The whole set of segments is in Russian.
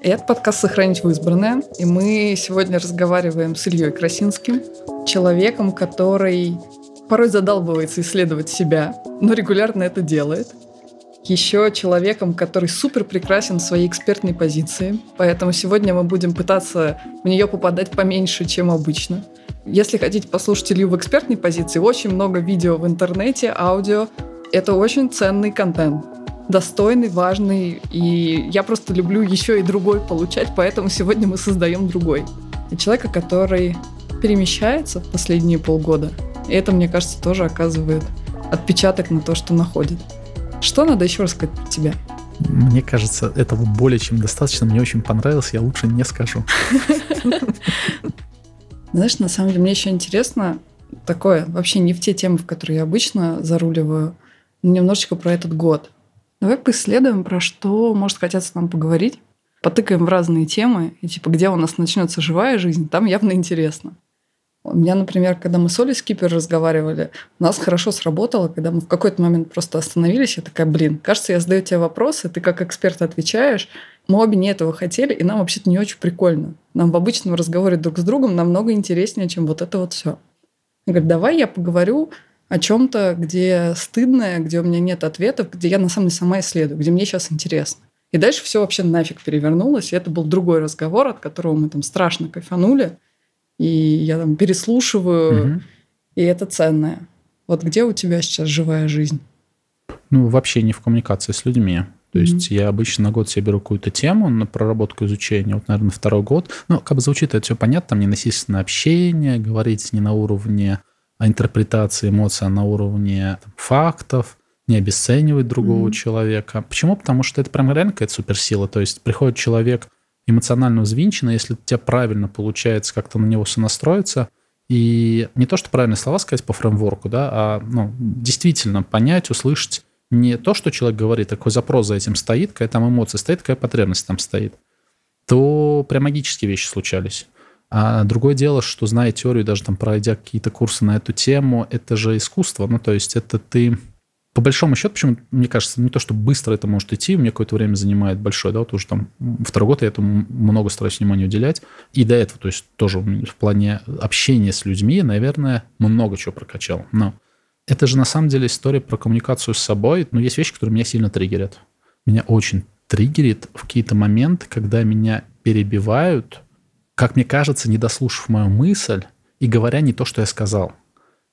Это подкаст «Сохранить в избранное». И мы сегодня разговариваем с Ильей Красинским, человеком, который порой задалбывается исследовать себя, но регулярно это делает. Еще человеком, который супер прекрасен в своей экспертной позиции. Поэтому сегодня мы будем пытаться в нее попадать поменьше, чем обычно. Если хотите послушать Илью в экспертной позиции, очень много видео в интернете, аудио. Это очень ценный контент достойный, важный, и я просто люблю еще и другой получать, поэтому сегодня мы создаем другой. И человека, который перемещается в последние полгода, и это, мне кажется, тоже оказывает отпечаток на то, что находит. Что надо еще рассказать про тебя? Мне кажется, этого более чем достаточно. Мне очень понравилось, я лучше не скажу. Знаешь, на самом деле, мне еще интересно такое, вообще не в те темы, в которые я обычно заруливаю, но немножечко про этот год. Давай поисследуем, про что может хотеться нам поговорить. Потыкаем в разные темы, и типа, где у нас начнется живая жизнь, там явно интересно. У меня, например, когда мы с Олей Скипер разговаривали, у нас хорошо сработало, когда мы в какой-то момент просто остановились, я такая, блин, кажется, я задаю тебе вопросы, ты как эксперт отвечаешь. Мы обе не этого хотели, и нам вообще-то не очень прикольно. Нам в обычном разговоре друг с другом намного интереснее, чем вот это вот все. Я говорю, давай я поговорю о чем-то, где стыдное, где у меня нет ответов, где я на самом деле сама исследую, где мне сейчас интересно. И дальше все вообще нафиг перевернулось, и это был другой разговор, от которого мы там страшно кайфанули, и я там переслушиваю, угу. и это ценное. Вот где у тебя сейчас живая жизнь? Ну, вообще не в коммуникации с людьми. То mm-hmm. есть я обычно на год себе беру какую-то тему на проработку изучения, вот, наверное, второй год. Ну, как бы звучит это все понятно, там не насильственное общение, говорить не на уровне а интерпретации эмоций а на уровне там, фактов, не обесценивать другого mm-hmm. человека. Почему? Потому что это прям реально какая-то суперсила. То есть приходит человек эмоционально взвинченный, если у тебя правильно получается как-то на него все настроиться, и не то, что правильные слова сказать по фреймворку, да, а ну, действительно понять, услышать не то, что человек говорит, а какой запрос за этим стоит, какая там эмоция стоит, какая потребность там стоит, то прям магические вещи случались. А другое дело, что зная теорию, даже там пройдя какие-то курсы на эту тему, это же искусство. Ну, то есть это ты по большому счету, почему, мне кажется, не то, что быстро это может идти, мне какое-то время занимает большое, да, вот уже там второй год я этому много стараюсь внимания уделять. И до этого, то есть тоже в плане общения с людьми, наверное, много чего прокачал. Но это же на самом деле история про коммуникацию с собой. Но есть вещи, которые меня сильно триггерят. Меня очень триггерит в какие-то моменты, когда меня перебивают – как мне кажется, не дослушав мою мысль и говоря не то, что я сказал.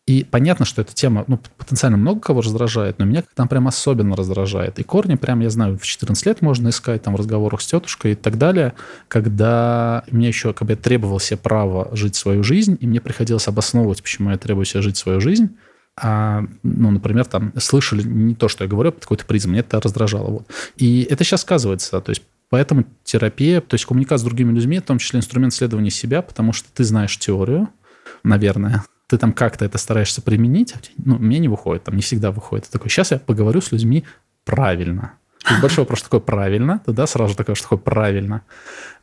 И понятно, что эта тема, ну, потенциально много кого раздражает, но меня там прям особенно раздражает. И корни прям, я знаю, в 14 лет можно искать там в разговорах с тетушкой и так далее, когда мне еще, как бы я требовал себе права жить свою жизнь, и мне приходилось обосновывать, почему я требую себе жить свою жизнь, а, ну, например, там, слышали не то, что я говорю, под какой-то призм, мне это раздражало. Вот. И это сейчас сказывается, то есть Поэтому терапия, то есть коммуникация с другими людьми, в том числе инструмент исследования себя, потому что ты знаешь теорию, наверное, ты там как-то это стараешься применить, а ну, мне не выходит, там не всегда выходит. Ты такой, сейчас я поговорю с людьми правильно. И большой вопрос, что такое правильно, ты, да, сразу такое, что такое правильно.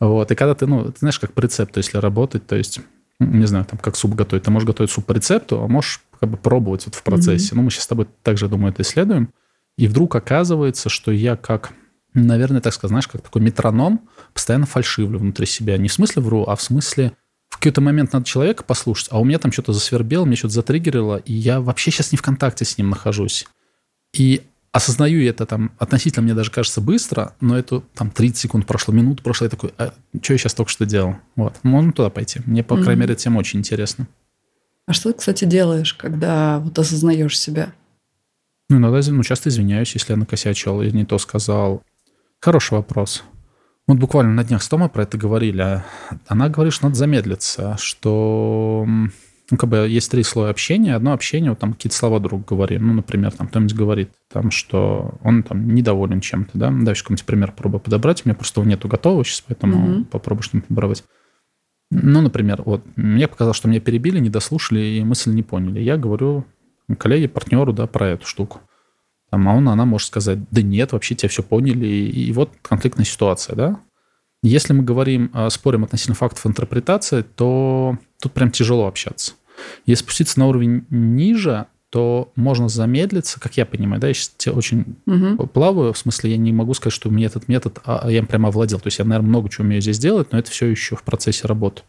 Вот, и когда ты, ну, ты знаешь, как по рецепту, если работать, то есть, не знаю, там, как суп готовить, ты можешь готовить суп по рецепту, а можешь как бы пробовать вот в процессе. Mm-hmm. Ну, мы сейчас с тобой также, думаю, это исследуем. И вдруг оказывается, что я как наверное, так сказать, знаешь, как такой метроном, постоянно фальшивлю внутри себя. Не в смысле вру, а в смысле в какой-то момент надо человека послушать, а у меня там что-то засвербело, мне что-то затриггерило, и я вообще сейчас не в контакте с ним нахожусь. И осознаю это там относительно, мне даже кажется, быстро, но это там 30 секунд прошло, минут прошло, я такой, а, что я сейчас только что делал? Вот, можно туда пойти. Мне, по mm-hmm. крайней мере, тема очень интересна. А что ты, кстати, делаешь, когда вот осознаешь себя? Ну, иногда, ну, часто извиняюсь, если я накосячил и не то сказал. Хороший вопрос. Вот буквально на днях с Томой про это говорили. Она говорит, что надо замедлиться, что ну, как бы есть три слоя общения. Одно общение, вот там какие-то слова друг говорим. Ну, например, там кто-нибудь говорит, там, что он там недоволен чем-то, да. Давай какой-нибудь пример попробую подобрать. У меня просто его нету готового сейчас, поэтому mm-hmm. попробую что-нибудь подобрать. Ну, например, вот мне показалось, что меня перебили, не дослушали и мысль не поняли. Я говорю коллеге, партнеру, да, про эту штуку. Там, а он, она может сказать, да нет, вообще тебя все поняли, и, и вот конфликтная ситуация, да. Если мы говорим, а, спорим относительно фактов интерпретации, то тут прям тяжело общаться. Если спуститься на уровень ниже, то можно замедлиться, как я понимаю, да, я сейчас очень угу. плаваю, в смысле я не могу сказать, что у меня этот метод, а, а я прямо овладел. То есть я, наверное, много чего умею здесь делать, но это все еще в процессе работы.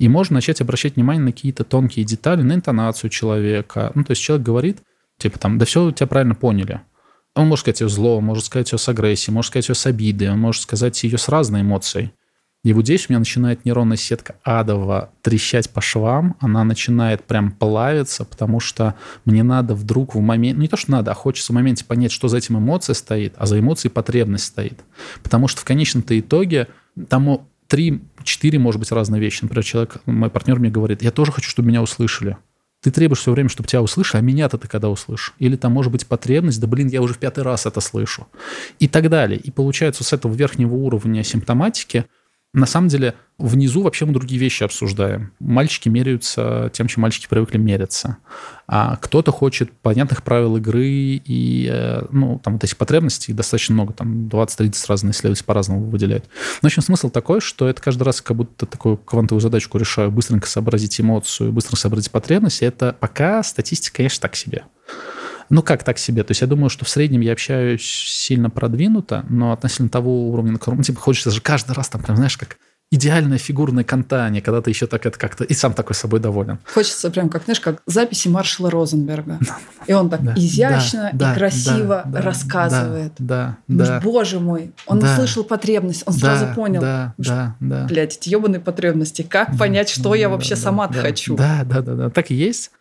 И можно начать обращать внимание на какие-то тонкие детали, на интонацию человека. Ну, то есть человек говорит, типа там, да все, тебя правильно поняли. Он может сказать ее зло, может сказать ее с агрессией, может сказать ее с обидой, он может сказать ее с разной эмоцией. И вот здесь у меня начинает нейронная сетка адово трещать по швам, она начинает прям плавиться, потому что мне надо вдруг в момент, ну не то, что надо, а хочется в моменте понять, что за этим эмоция стоит, а за эмоцией потребность стоит. Потому что в конечном-то итоге там три, четыре, может быть, разные вещи. Например, человек, мой партнер мне говорит, я тоже хочу, чтобы меня услышали. Ты требуешь все время, чтобы тебя услышали, а меня-то ты когда услышишь? Или там может быть потребность, да блин, я уже в пятый раз это слышу. И так далее. И получается, с этого верхнего уровня симптоматики – на самом деле, внизу вообще мы другие вещи обсуждаем. Мальчики меряются тем, чем мальчики привыкли мериться. А кто-то хочет понятных правил игры и, э, ну, там вот этих потребностей достаточно много, там 20-30 разные исследователи по-разному выделяют. Но, в общем, смысл такой, что это каждый раз как будто такую квантовую задачку решаю, быстренько сообразить эмоцию, быстренько сообразить потребность. Это пока статистика, конечно, так себе. Ну, как так себе? То есть я думаю, что в среднем я общаюсь сильно продвинуто, но относительно того уровня, на котором, ну, типа, хочется же каждый раз там прям, знаешь, как идеальное фигурное кантание, когда ты еще так это как-то и сам такой собой доволен. Хочется прям как, знаешь, как записи маршала Розенберга. И он так изящно и красиво рассказывает. Да, да. Боже мой, он услышал потребность, он сразу понял. Да, да, да. Блядь, эти ебаные потребности. Как понять, что я вообще сама хочу? Да, да, да, да. Так и есть.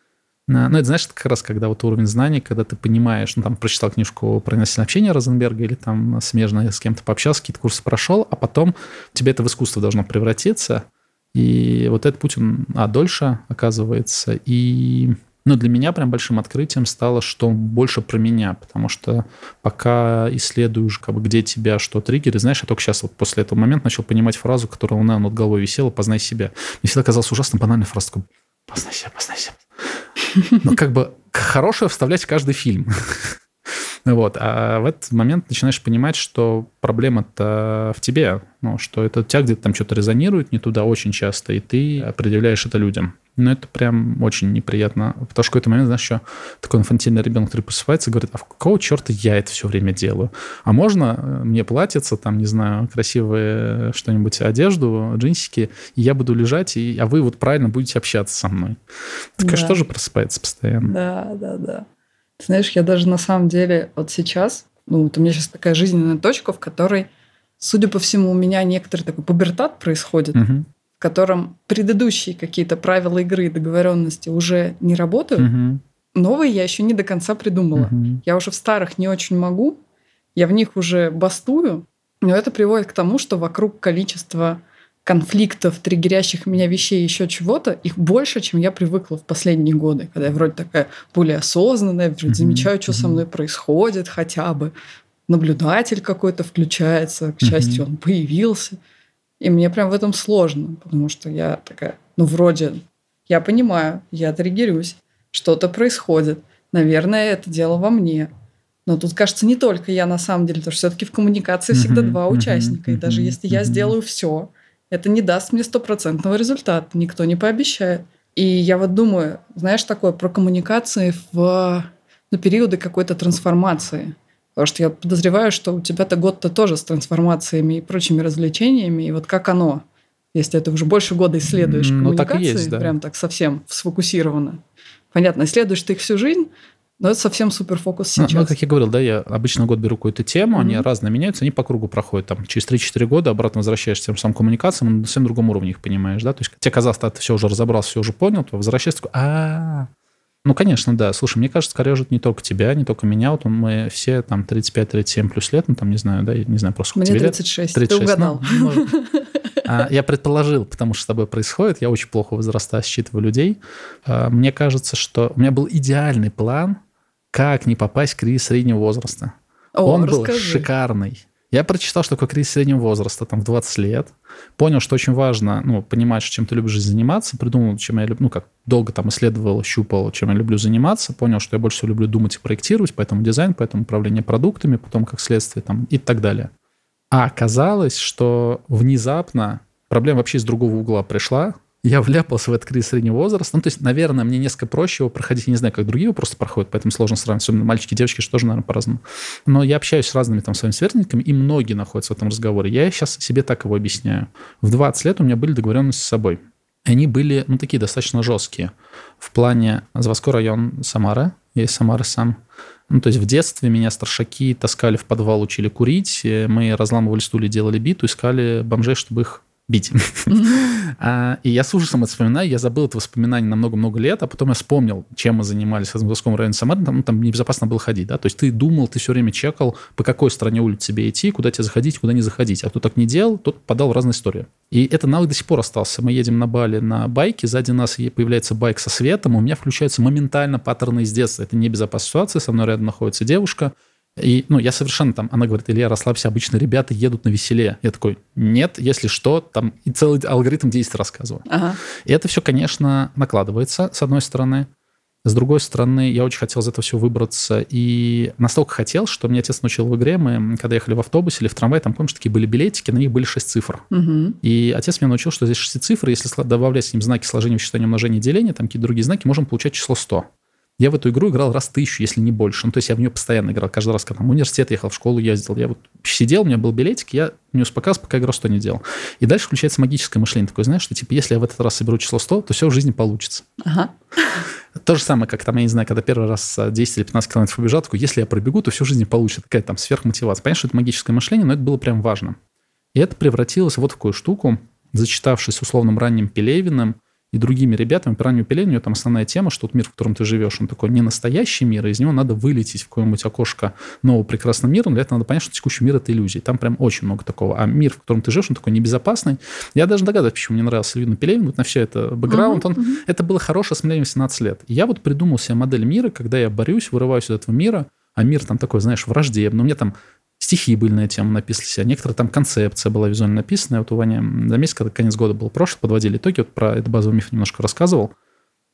Ну, это, знаешь, это как раз, когда вот уровень знаний, когда ты понимаешь, ну, там, прочитал книжку про насильное общение Розенберга или там смежно с кем-то пообщался, какие-то курсы прошел, а потом тебе это в искусство должно превратиться. И вот этот путь, он, а, дольше, оказывается. И, ну, для меня прям большим открытием стало, что больше про меня, потому что пока исследуешь, как бы, где тебя что триггеры, знаешь, я только сейчас вот после этого момента начал понимать фразу, которая у меня над головой висела «познай себя». Мне всегда казалось ужасно банальной фразой, «познай себя, познай себя». Ну, как бы хорошее вставлять в каждый фильм. Вот. А в этот момент начинаешь понимать, что проблема-то в тебе, ну, что это у тебя где-то там что-то резонирует не туда очень часто, и ты определяешь это людям. Но это прям очень неприятно. Потому что в какой-то момент, знаешь, еще такой инфантильный ребенок, который просыпается и говорит, а в какого черта я это все время делаю? А можно э, мне платиться, там, не знаю, красивые что-нибудь, одежду, джинсики, и я буду лежать, и, а вы вот правильно будете общаться со мной. Так, да. конечно, тоже просыпается постоянно. Да, да, да. Ты знаешь, я даже на самом деле вот сейчас, ну, вот у меня сейчас такая жизненная точка, в которой, судя по всему, у меня некоторый такой пубертат происходит. Угу в котором предыдущие какие-то правила игры и договоренности уже не работают, угу. новые я еще не до конца придумала. Угу. Я уже в старых не очень могу, я в них уже бастую, но это приводит к тому, что вокруг количество конфликтов, триггерящих меня вещей, еще чего-то, их больше, чем я привыкла в последние годы, когда я вроде такая более осознанная, вроде mm-hmm. замечаю, что mm-hmm. со мной происходит хотя бы. Наблюдатель какой-то включается, к счастью, mm-hmm. он появился. И мне прям в этом сложно, потому что я такая, ну, вроде, я понимаю, я триггерюсь, что-то происходит. Наверное, это дело во мне. Но тут, кажется, не только я на самом деле, потому что все-таки в коммуникации всегда два участника. И даже если я сделаю все, это не даст мне стопроцентного результата, никто не пообещает. И я вот думаю, знаешь, такое про коммуникации в ну, периоды какой-то трансформации. Потому что я подозреваю, что у тебя-то год-то тоже с трансформациями и прочими развлечениями. И вот как оно, если ты уже больше года исследуешь ну, коммуникации, так есть, да. прям так совсем сфокусированно. Понятно, исследуешь ты их всю жизнь, но это совсем суперфокус сейчас. Ну, ну, как я говорил, да, я обычно год беру какую-то тему, mm-hmm. они разные меняются, они по кругу проходят. Там, через 3-4 года обратно возвращаешься тем самым коммуникациям, на совсем другом уровне их понимаешь, да? То есть тебе казалось, ты все уже разобрался, все уже понял, то возвращаешься такой, а ну, конечно, да. Слушай, мне кажется, корежит не только тебя, не только меня. Вот мы все там 35-37 плюс лет, ну, там, не знаю, да, не знаю, просто Мне 36, лет. 36, ты угадал. Ну, а, я предположил, потому что с тобой происходит, я очень плохо возраста считываю людей. А, мне кажется, что у меня был идеальный план, как не попасть в кризис среднего возраста. О, Он расскажи. был шикарный. Я прочитал, что такое кризис среднего возраста, там, в 20 лет. Понял, что очень важно, ну, понимать, чем ты любишь заниматься. Придумал, чем я люблю, ну, как долго там исследовал, щупал, чем я люблю заниматься. Понял, что я больше всего люблю думать и проектировать, поэтому дизайн, поэтому управление продуктами, потом как следствие там и так далее. А оказалось, что внезапно проблема вообще из другого угла пришла. Я вляпался в этот кризис среднего возраста. Ну, то есть, наверное, мне несколько проще его проходить. Я не знаю, как другие просто проходят, поэтому сложно сравнивать. Особенно мальчики и девочки, что тоже, наверное, по-разному. Но я общаюсь с разными там своими сверстниками, и многие находятся в этом разговоре. Я сейчас себе так его объясняю. В 20 лет у меня были договоренности с собой. Они были, ну, такие достаточно жесткие. В плане Заводской район Самара, я из Самары сам. Ну, то есть в детстве меня старшаки таскали в подвал, учили курить. Мы разламывали стулья, делали биту, искали бомжей, чтобы их бить. А, и я с ужасом это вспоминаю, я забыл это воспоминание на много-много лет, а потом я вспомнил, чем мы занимались в Московском районе Самары, там, там небезопасно было ходить, да, то есть ты думал, ты все время чекал, по какой стороне улицы тебе идти, куда тебе заходить, куда не заходить, а кто так не делал, тот подал в разные истории. И это навык до сих пор остался. Мы едем на Бали на байке, сзади нас появляется байк со светом, у меня включаются моментально паттерны из детства. Это небезопасная ситуация, со мной рядом находится девушка, и, ну, я совершенно там, она говорит, Илья, расслабься, обычно ребята едут на веселе. Я такой, нет, если что, там и целый алгоритм действий рассказываю. Ага. И это все, конечно, накладывается, с одной стороны. С другой стороны, я очень хотел из этого всего выбраться. И настолько хотел, что мне отец научил в игре. Мы, когда ехали в автобусе или в трамвае, там, помнишь, такие были билетики, на них были 6 цифр. Угу. И отец меня научил, что здесь 6 цифр, если добавлять с ним знаки сложения, вычитания, умножения, деления, там какие-то другие знаки, можем получать число 100. Я в эту игру играл раз тысячу, если не больше. Ну, то есть я в нее постоянно играл. Каждый раз, когда в университет ехал, в школу ездил. Я вот сидел, у меня был билетик, я не успокаивался, пока игру 100 не делал. И дальше включается магическое мышление. Такое, знаешь, что типа, если я в этот раз соберу число 100, то все в жизни получится. Ага. То же самое, как там, я не знаю, когда первый раз 10 или 15 километров побежал, такой, если я пробегу, то всю жизнь получится. Такая там сверхмотивация. Понятно, что это магическое мышление, но это было прям важно. И это превратилось вот в такую штуку, зачитавшись условным ранним Пелевиным, и другими ребятами. Про Аню Пеле, у нее там основная тема, что вот мир, в котором ты живешь, он такой не настоящий мир, и из него надо вылететь в какое-нибудь окошко нового прекрасного мира. Для этого надо понять, что текущий мир — это иллюзия. Там прям очень много такого. А мир, в котором ты живешь, он такой небезопасный. Я даже догадываюсь, почему мне нравился Львина Пелевин, вот на все это бэкграунд. Uh-huh, он, uh-huh. Это было хорошее осмысление 18 лет. И я вот придумал себе модель мира, когда я борюсь, вырываюсь из этого мира, а мир там такой, знаешь, враждебный. У меня там стихи были на эту тему написаны, а некоторые там концепция была визуально написана. Вот у Вани за месяц, когда конец года был прошлый, подводили итоги, вот про этот базовый миф немножко рассказывал.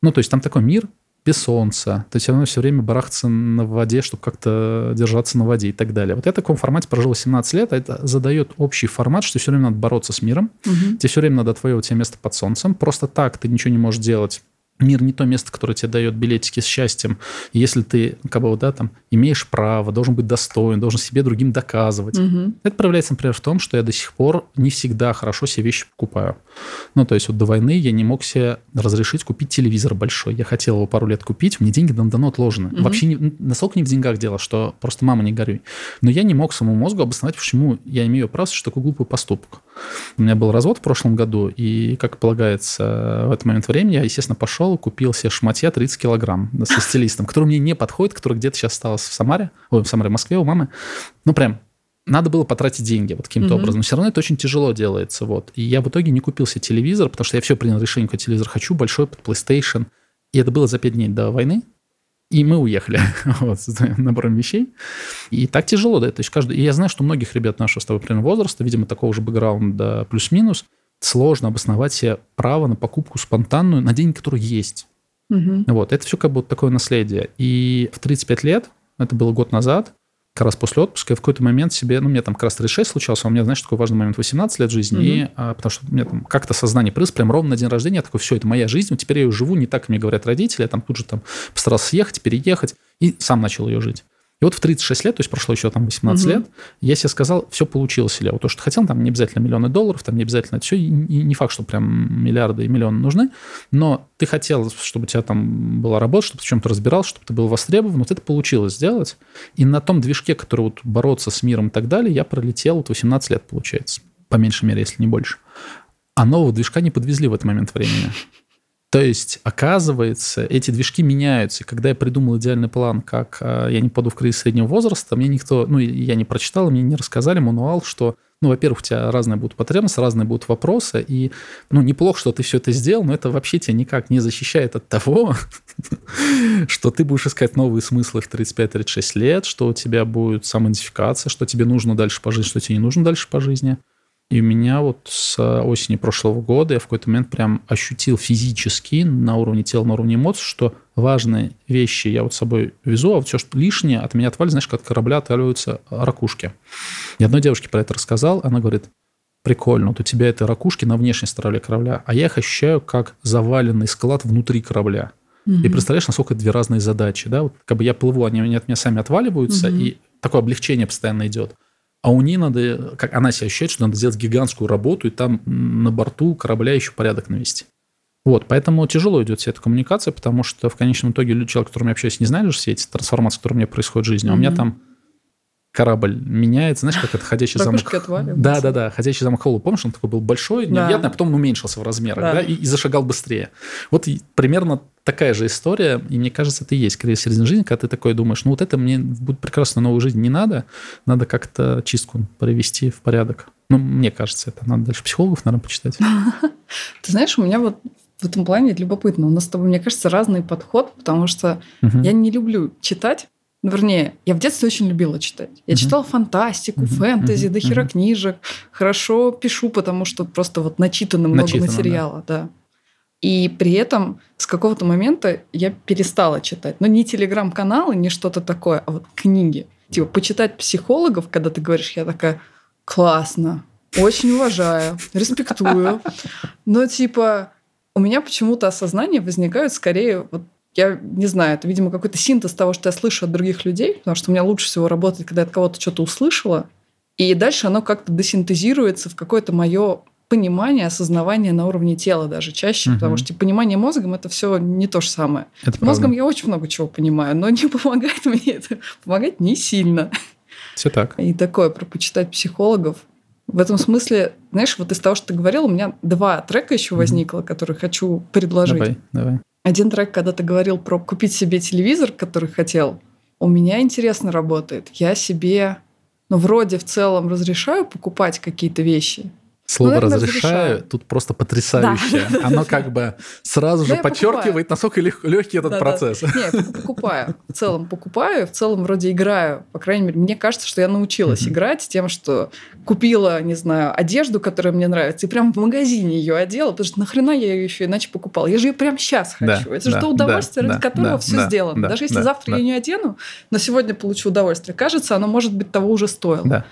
Ну, то есть там такой мир без солнца, то есть оно все время барахтается на воде, чтобы как-то держаться на воде и так далее. Вот я в таком формате прожил 17 лет, а это задает общий формат, что все время надо бороться с миром, угу. тебе все время надо отвоевывать себе место под солнцем, просто так ты ничего не можешь делать Мир не то место, которое тебе дает билетики с счастьем. И если ты, как бы, да, там, имеешь право, должен быть достоин, должен себе другим доказывать. Угу. Это проявляется, например, в том, что я до сих пор не всегда хорошо себе вещи покупаю. Ну, то есть вот до войны я не мог себе разрешить купить телевизор большой. Я хотел его пару лет купить, мне деньги давно отложены. Угу. Вообще не, настолько не в деньгах дело, что просто мама не горюй. Но я не мог самому мозгу обосновать, почему я имею право, что такой глупый поступок. У меня был развод в прошлом году, и, как полагается, в этот момент времени я, естественно, пошел купил себе шматья 30 килограмм со стилистом, который мне не подходит, который где-то сейчас осталось в Самаре, ой, в Самаре, в Москве у мамы. Ну, прям надо было потратить деньги вот каким-то mm-hmm. образом. Но все равно это очень тяжело делается. Вот. И я в итоге не купил себе телевизор, потому что я все принял решение, какой телевизор хочу, большой под PlayStation. И это было за пять дней до войны. И мы уехали вот, с набором вещей. И так тяжело, да. То есть каждый... И я знаю, что многих ребят нашего с тобой примерно возраста, видимо, такого же бэкграунда плюс-минус, сложно обосновать себе право на покупку спонтанную на деньги, которые есть. Угу. Вот, это все как бы такое наследие. И в 35 лет, это было год назад, как раз после отпуска, я в какой-то момент себе, ну, меня там как раз 36 случался, а у меня, знаешь, такой важный момент 18 лет жизни, mm и, а, потому что у меня там как-то сознание прыс, прям ровно на день рождения, я такой, все, это моя жизнь, теперь я ее живу не так, как мне говорят родители, я там тут же там постарался съехать, переехать, и сам начал ее жить. И вот в 36 лет, то есть прошло еще там 18 угу. лет, я себе сказал, все получилось, Илья. Вот то, что хотел, там не обязательно миллионы долларов, там не обязательно это все, и не факт, что прям миллиарды и миллионы нужны, но ты хотел, чтобы у тебя там была работа, чтобы ты в чем-то разбирался, чтобы ты был востребован, вот это получилось сделать. И на том движке, который вот бороться с миром и так далее, я пролетел вот 18 лет, получается, по меньшей мере, если не больше. А нового движка не подвезли в этот момент времени. То есть, оказывается, эти движки меняются. И когда я придумал идеальный план, как а, я не паду в кризис среднего возраста, мне никто, ну, я не прочитал, мне не рассказали мануал, что, ну, во-первых, у тебя разные будут потребности, разные будут вопросы, и, ну, неплохо, что ты все это сделал, но это вообще тебя никак не защищает от того, что ты будешь искать новые смыслы в 35-36 лет, что у тебя будет самоидентификация, что тебе нужно дальше по жизни, что тебе не нужно дальше по жизни. И у меня вот с осени прошлого года я в какой-то момент прям ощутил физически на уровне тела, на уровне эмоций, что важные вещи я вот с собой везу, а вот все, что лишнее, от меня отвалит, знаешь, как от корабля отваливаются ракушки. И одной девушке про это рассказал, она говорит, прикольно, вот у тебя это ракушки на внешней стороне корабля, а я их ощущаю как заваленный склад внутри корабля. Угу. И представляешь, насколько это две разные задачи, да? Вот как бы я плыву, они от меня сами отваливаются, угу. и такое облегчение постоянно идет. А у нее надо, как она себя ощущает, что надо сделать гигантскую работу, и там на борту корабля еще порядок навести. Вот, поэтому тяжело идет вся эта коммуникация, потому что в конечном итоге человек, с которым я общаюсь, не знает же все эти трансформации, которые у меня происходят в жизни. А у меня там корабль меняется, знаешь, как это ходячий замок. Да, да, да, ходячий замок Холла. Помнишь, он такой был большой, необъятный, а потом он уменьшился в размерах, да, и зашагал быстрее. Вот примерно такая же история, и мне кажется, это и есть кризис середины жизни, когда ты такой думаешь, ну вот это мне будет прекрасно новую жизнь не надо, надо как-то чистку провести в порядок. Ну, мне кажется, это надо дальше психологов, наверное, почитать. Ты знаешь, у меня вот в этом плане любопытно. У нас с тобой, мне кажется, разный подход, потому что я не люблю читать, ну, вернее, я в детстве очень любила читать. Я mm-hmm. читала фантастику, mm-hmm. фэнтези, mm-hmm. до хера книжек. Хорошо пишу, потому что просто вот начитано много начитано, материала, да. да. И при этом с какого-то момента я перестала читать. Но не телеграм-каналы, не что-то такое, а вот книги. Типа почитать психологов, когда ты говоришь, я такая, классно, очень уважаю, респектую. Но типа у меня почему-то осознание возникают скорее вот я не знаю, это, видимо, какой-то синтез того, что я слышу от других людей, потому что у меня лучше всего работает, когда я от кого-то что-то услышала, и дальше оно как-то десинтезируется в какое-то мое понимание, осознавание на уровне тела даже чаще, угу. потому что типа, понимание мозгом это все не то же самое. Это мозгом правда. я очень много чего понимаю, но не помогает мне это. Помогает не сильно. Все так. И такое про почитать психологов. В этом смысле, знаешь, вот из того, что ты говорил, у меня два трека еще возникло, которые хочу предложить. Давай, давай. Один трек, когда ты говорил про купить себе телевизор, который хотел, у меня интересно работает. Я себе, ну, вроде в целом разрешаю покупать какие-то вещи, Слово ну, разрешаю, разрешаю тут просто потрясающее. Да. Оно как бы сразу же подчеркивает, насколько легкий этот процесс. Да. Не, я покупаю. В целом покупаю, в целом вроде играю. По крайней мере, мне кажется, что я научилась играть тем, что купила, не знаю, одежду, которая мне нравится, и прям в магазине ее одела, потому что нахрена я ее еще иначе покупала? Я же ее прямо сейчас хочу. Это же то удовольствие, ради которого все сделано. Даже если завтра я не одену, но сегодня получу удовольствие. Кажется, оно, может быть, того уже стоило.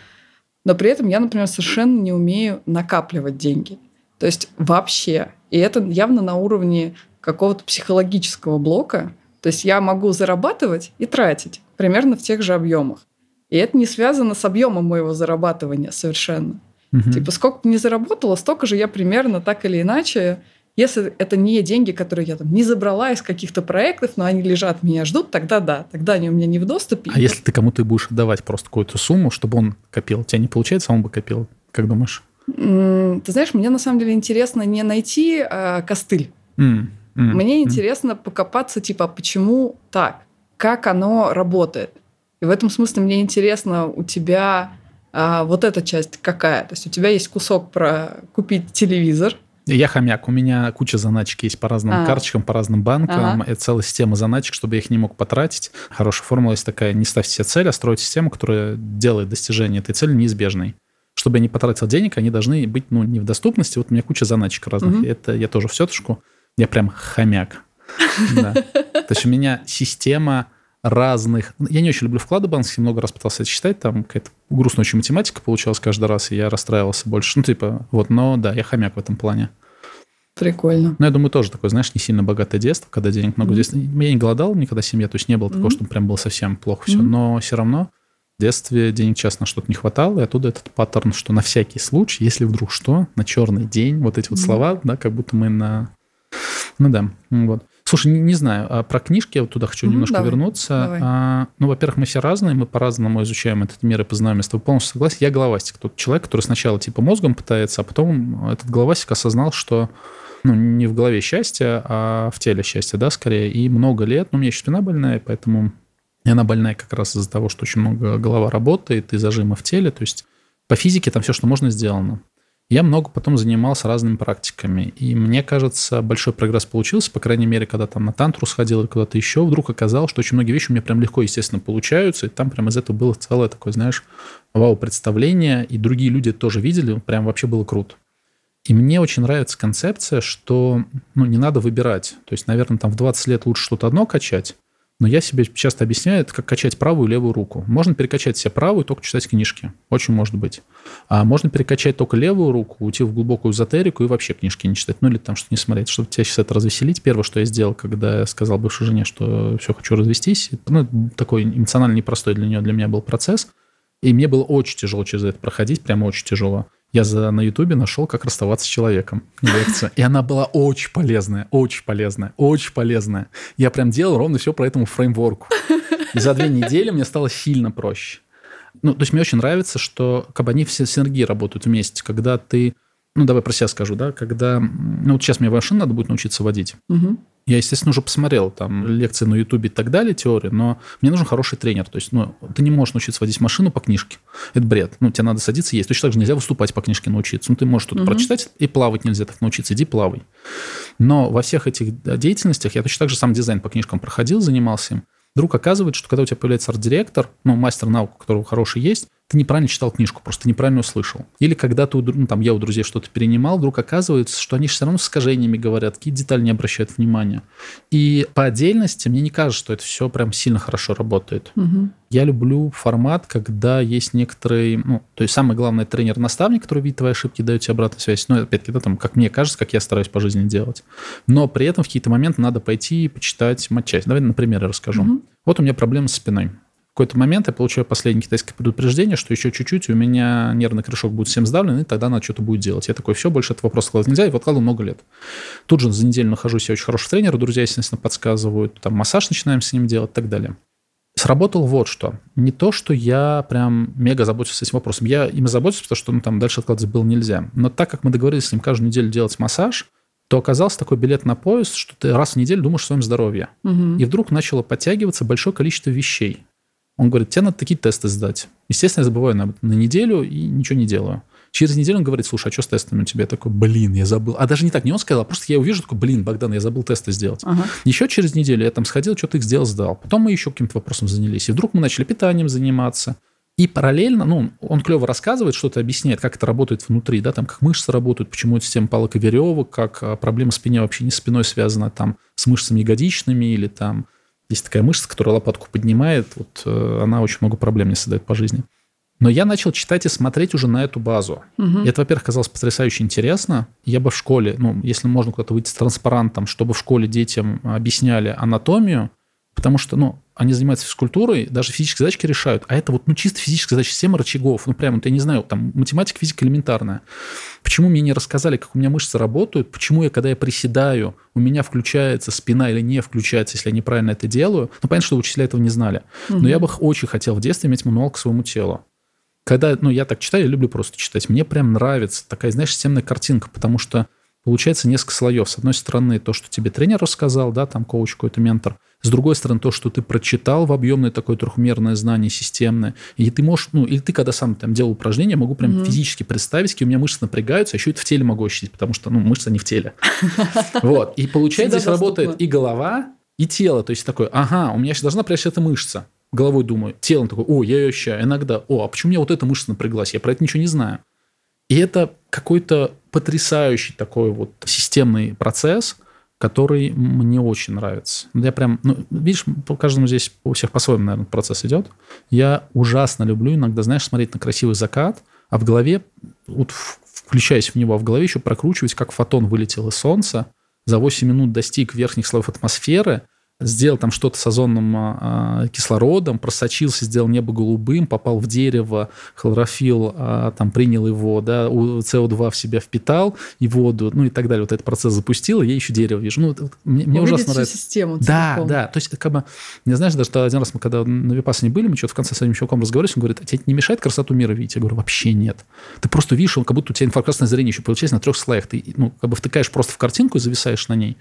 Но при этом я, например, совершенно не умею накапливать деньги. То есть вообще. И это явно на уровне какого-то психологического блока. То есть я могу зарабатывать и тратить примерно в тех же объемах. И это не связано с объемом моего зарабатывания совершенно. Угу. Типа, сколько бы ни заработала, столько же я примерно так или иначе если это не деньги, которые я там не забрала из каких-то проектов, но они лежат, меня ждут, тогда да, тогда они у меня не в доступе. А если ты кому-то будешь отдавать просто какую-то сумму, чтобы он копил, у тебя не получается, он бы копил, как думаешь? Ты знаешь, мне на самом деле интересно не найти а, костыль. Mm, mm, мне mm. интересно покопаться, типа, почему так, как оно работает. И в этом смысле мне интересно у тебя а, вот эта часть какая. То есть у тебя есть кусок про купить телевизор, я хомяк. У меня куча заначек есть по разным а. карточкам, по разным банкам. Ага. Это целая система заначек, чтобы я их не мог потратить. Хорошая формула есть такая. Не ставьте себе цель, а стройте систему, которая делает достижение этой цели неизбежной. Чтобы я не потратил денег, они должны быть ну, не в доступности. Вот у меня куча заначек разных. Угу. Это я тоже в сетушку. Я прям хомяк. То есть у меня система разных... Я не очень люблю вклады банковские, много раз пытался это считать, там какая-то грустная очень математика получалась каждый раз, и я расстраивался больше. Ну, типа, вот, но да, я хомяк в этом плане. Прикольно. Ну, я думаю, тоже такое, знаешь, не сильно богатое детство, когда денег много. Mm-hmm. Здесь я не голодал никогда семья, то есть не было такого, mm-hmm. что прям было совсем плохо все. Mm-hmm. Но все равно в детстве денег часто на что-то не хватало, и оттуда этот паттерн, что на всякий случай, если вдруг что, на черный день, вот эти вот mm-hmm. слова, да, как будто мы на... Ну да, вот. Слушай, не, не знаю, а про книжки я вот туда хочу угу, немножко давай, вернуться. Давай. А, ну, во-первых, мы все разные, мы по-разному изучаем этот мир и познаем. Я с тобой полностью согласен. Я головастик. Тот человек, который сначала типа мозгом пытается, а потом этот головастик осознал, что ну, не в голове счастье, а в теле счастье, да, скорее. И много лет, ну, у меня еще спина больная, поэтому и она больная как раз из-за того, что очень много голова работает и зажима в теле. То есть по физике там все, что можно, сделано. Я много потом занимался разными практиками. И мне кажется, большой прогресс получился, по крайней мере, когда там на тантру сходил или куда-то еще, вдруг оказалось, что очень многие вещи у меня прям легко, естественно, получаются. И там прям из этого было целое такое, знаешь, вау-представление. И другие люди тоже видели, прям вообще было круто. И мне очень нравится концепция, что ну, не надо выбирать. То есть, наверное, там в 20 лет лучше что-то одно качать, Но я себе часто объясняю, это как качать правую и левую руку. Можно перекачать себе правую, только читать книжки. Очень может быть. А можно перекачать только левую руку, уйти в глубокую эзотерику и вообще книжки не читать. Ну или там что не смотреть. Чтобы тебя сейчас это развеселить, первое, что я сделал, когда я сказал бывшей жене, что все, хочу развестись, ну, такой эмоционально непростой для нее, для меня был процесс. И мне было очень тяжело через это проходить, прямо очень тяжело я за, на Ютубе нашел, как расставаться с человеком. Лекция. И она была очень полезная, очень полезная, очень полезная. Я прям делал ровно все по этому фреймворку. И за две недели мне стало сильно проще. Ну, то есть мне очень нравится, что как они все синергии работают вместе, когда ты ну, давай про себя скажу, да, когда, ну, вот сейчас мне машину надо будет научиться водить. Угу. Я, естественно, уже посмотрел там лекции на Ютубе и так далее, теории, но мне нужен хороший тренер. То есть, ну, ты не можешь научиться водить машину по книжке. Это бред. Ну, тебе надо садиться и есть. Точно так же нельзя выступать по книжке научиться. Ну, ты можешь что-то угу. прочитать, и плавать нельзя так научиться. Иди плавай. Но во всех этих деятельностях я точно так же сам дизайн по книжкам проходил, занимался им. Вдруг оказывается, что когда у тебя появляется арт-директор, ну, мастер наук, у которого хороший есть, ты неправильно читал книжку, просто неправильно услышал. Или когда ты, ну, там, я у друзей что-то перенимал, вдруг оказывается, что они все равно с искажениями говорят, какие детали не обращают внимания. И по отдельности мне не кажется, что это все прям сильно хорошо работает. Угу. Я люблю формат, когда есть некоторые, ну, то есть самое главное тренер-наставник, который видит твои ошибки, дает тебе обратную связь. Ну, опять-таки, да, там, как мне кажется, как я стараюсь по жизни делать. Но при этом в какие-то моменты надо пойти и почитать матчасть. Давай на примере расскажу. Угу. Вот у меня проблема с спиной какой-то момент я получаю последнее китайское предупреждение, что еще чуть-чуть, у меня нервный корешок будет всем сдавлен, и тогда надо что-то будет делать. Я такой, все, больше этот вопрос складывать нельзя, и вот откладываю много лет. Тут же за неделю нахожусь я очень хороший тренер, друзья, естественно, подсказывают, там массаж начинаем с ним делать и так далее. Сработал вот что. Не то, что я прям мега заботился этим вопросом. Я им заботился, потому что ну, там дальше откладывать было нельзя. Но так как мы договорились с ним каждую неделю делать массаж, то оказался такой билет на поезд, что ты раз в неделю думаешь о своем здоровье. Угу. И вдруг начало подтягиваться большое количество вещей. Он говорит, тебе надо такие тесты сдать. Естественно, я забываю на, на неделю и ничего не делаю. Через неделю он говорит, слушай, а что с тестами у тебя? Я такой, блин, я забыл. А даже не так, не он сказал, а просто я увижу, такой, блин, Богдан, я забыл тесты сделать. Ага. Еще через неделю я там сходил, что-то их сделал, сдал. Потом мы еще каким-то вопросом занялись. И вдруг мы начали питанием заниматься. И параллельно, ну, он клево рассказывает, что-то объясняет, как это работает внутри, да, там, как мышцы работают, почему это система палок и веревок, как а, проблема спине вообще не спиной связана, там, с мышцами ягодичными или там есть такая мышца, которая лопатку поднимает, вот э, она очень много проблем не создает по жизни. Но я начал читать и смотреть уже на эту базу. Угу. И это, во-первых, казалось потрясающе интересно. Я бы в школе, ну, если можно куда-то выйти с транспарантом, чтобы в школе детям объясняли анатомию, Потому что, ну, они занимаются физкультурой, даже физические задачки решают. А это вот, ну, чисто физическая задача, система рычагов. Ну, прямо, вот, я не знаю, там, математика, физика элементарная. Почему мне не рассказали, как у меня мышцы работают? Почему я, когда я приседаю, у меня включается спина или не включается, если я неправильно это делаю? Ну, понятно, что учителя этого не знали. Угу. Но я бы очень хотел в детстве иметь мануал к своему телу. Когда, ну, я так читаю, я люблю просто читать. Мне прям нравится такая, знаешь, системная картинка, потому что получается несколько слоев. С одной стороны, то, что тебе тренер рассказал, да, там коуч какой-то ментор – с другой стороны, то, что ты прочитал в объемное такое трехмерное знание системное, и ты можешь, ну, или ты когда сам там делал упражнения, могу прям угу. физически представить, какие у меня мышцы напрягаются, а еще это в теле могу ощутить, потому что, ну, мышцы не в теле. Вот. И получается, здесь работает и голова, и тело. То есть такой, ага, у меня сейчас должна напрячься эта мышца. Головой думаю, телом такой, о, я ее ощущаю. Иногда, о, а почему у меня вот эта мышца напряглась? Я про это ничего не знаю. И это какой-то потрясающий такой вот системный процесс, который мне очень нравится. Я прям, ну, видишь, по каждому здесь у всех по-своему, наверное, процесс идет. Я ужасно люблю иногда, знаешь, смотреть на красивый закат, а в голове, вот включаясь в него, а в голове еще прокручивать, как фотон вылетел из Солнца, за 8 минут достиг верхних слоев атмосферы, сделал там что-то с озонным а, кислородом, просочился, сделал небо голубым, попал в дерево, хлорофилл а, там принял его, да, СО2 в себя впитал и воду, ну и так далее. Вот этот процесс запустил, и я еще дерево вижу. Ну, мне, мне ужасно нравится. систему Да, целиком. да. То есть, как бы, не знаешь, даже один раз мы когда на Випасане были, мы что-то в конце с одним чуваком разговаривали, он говорит, а тебе не мешает красоту мира видеть? Я говорю, вообще нет. Ты просто видишь, он как будто у тебя инфракрасное зрение еще получается на трех слоях. Ты, ну, как бы втыкаешь просто в картинку и зависаешь на ней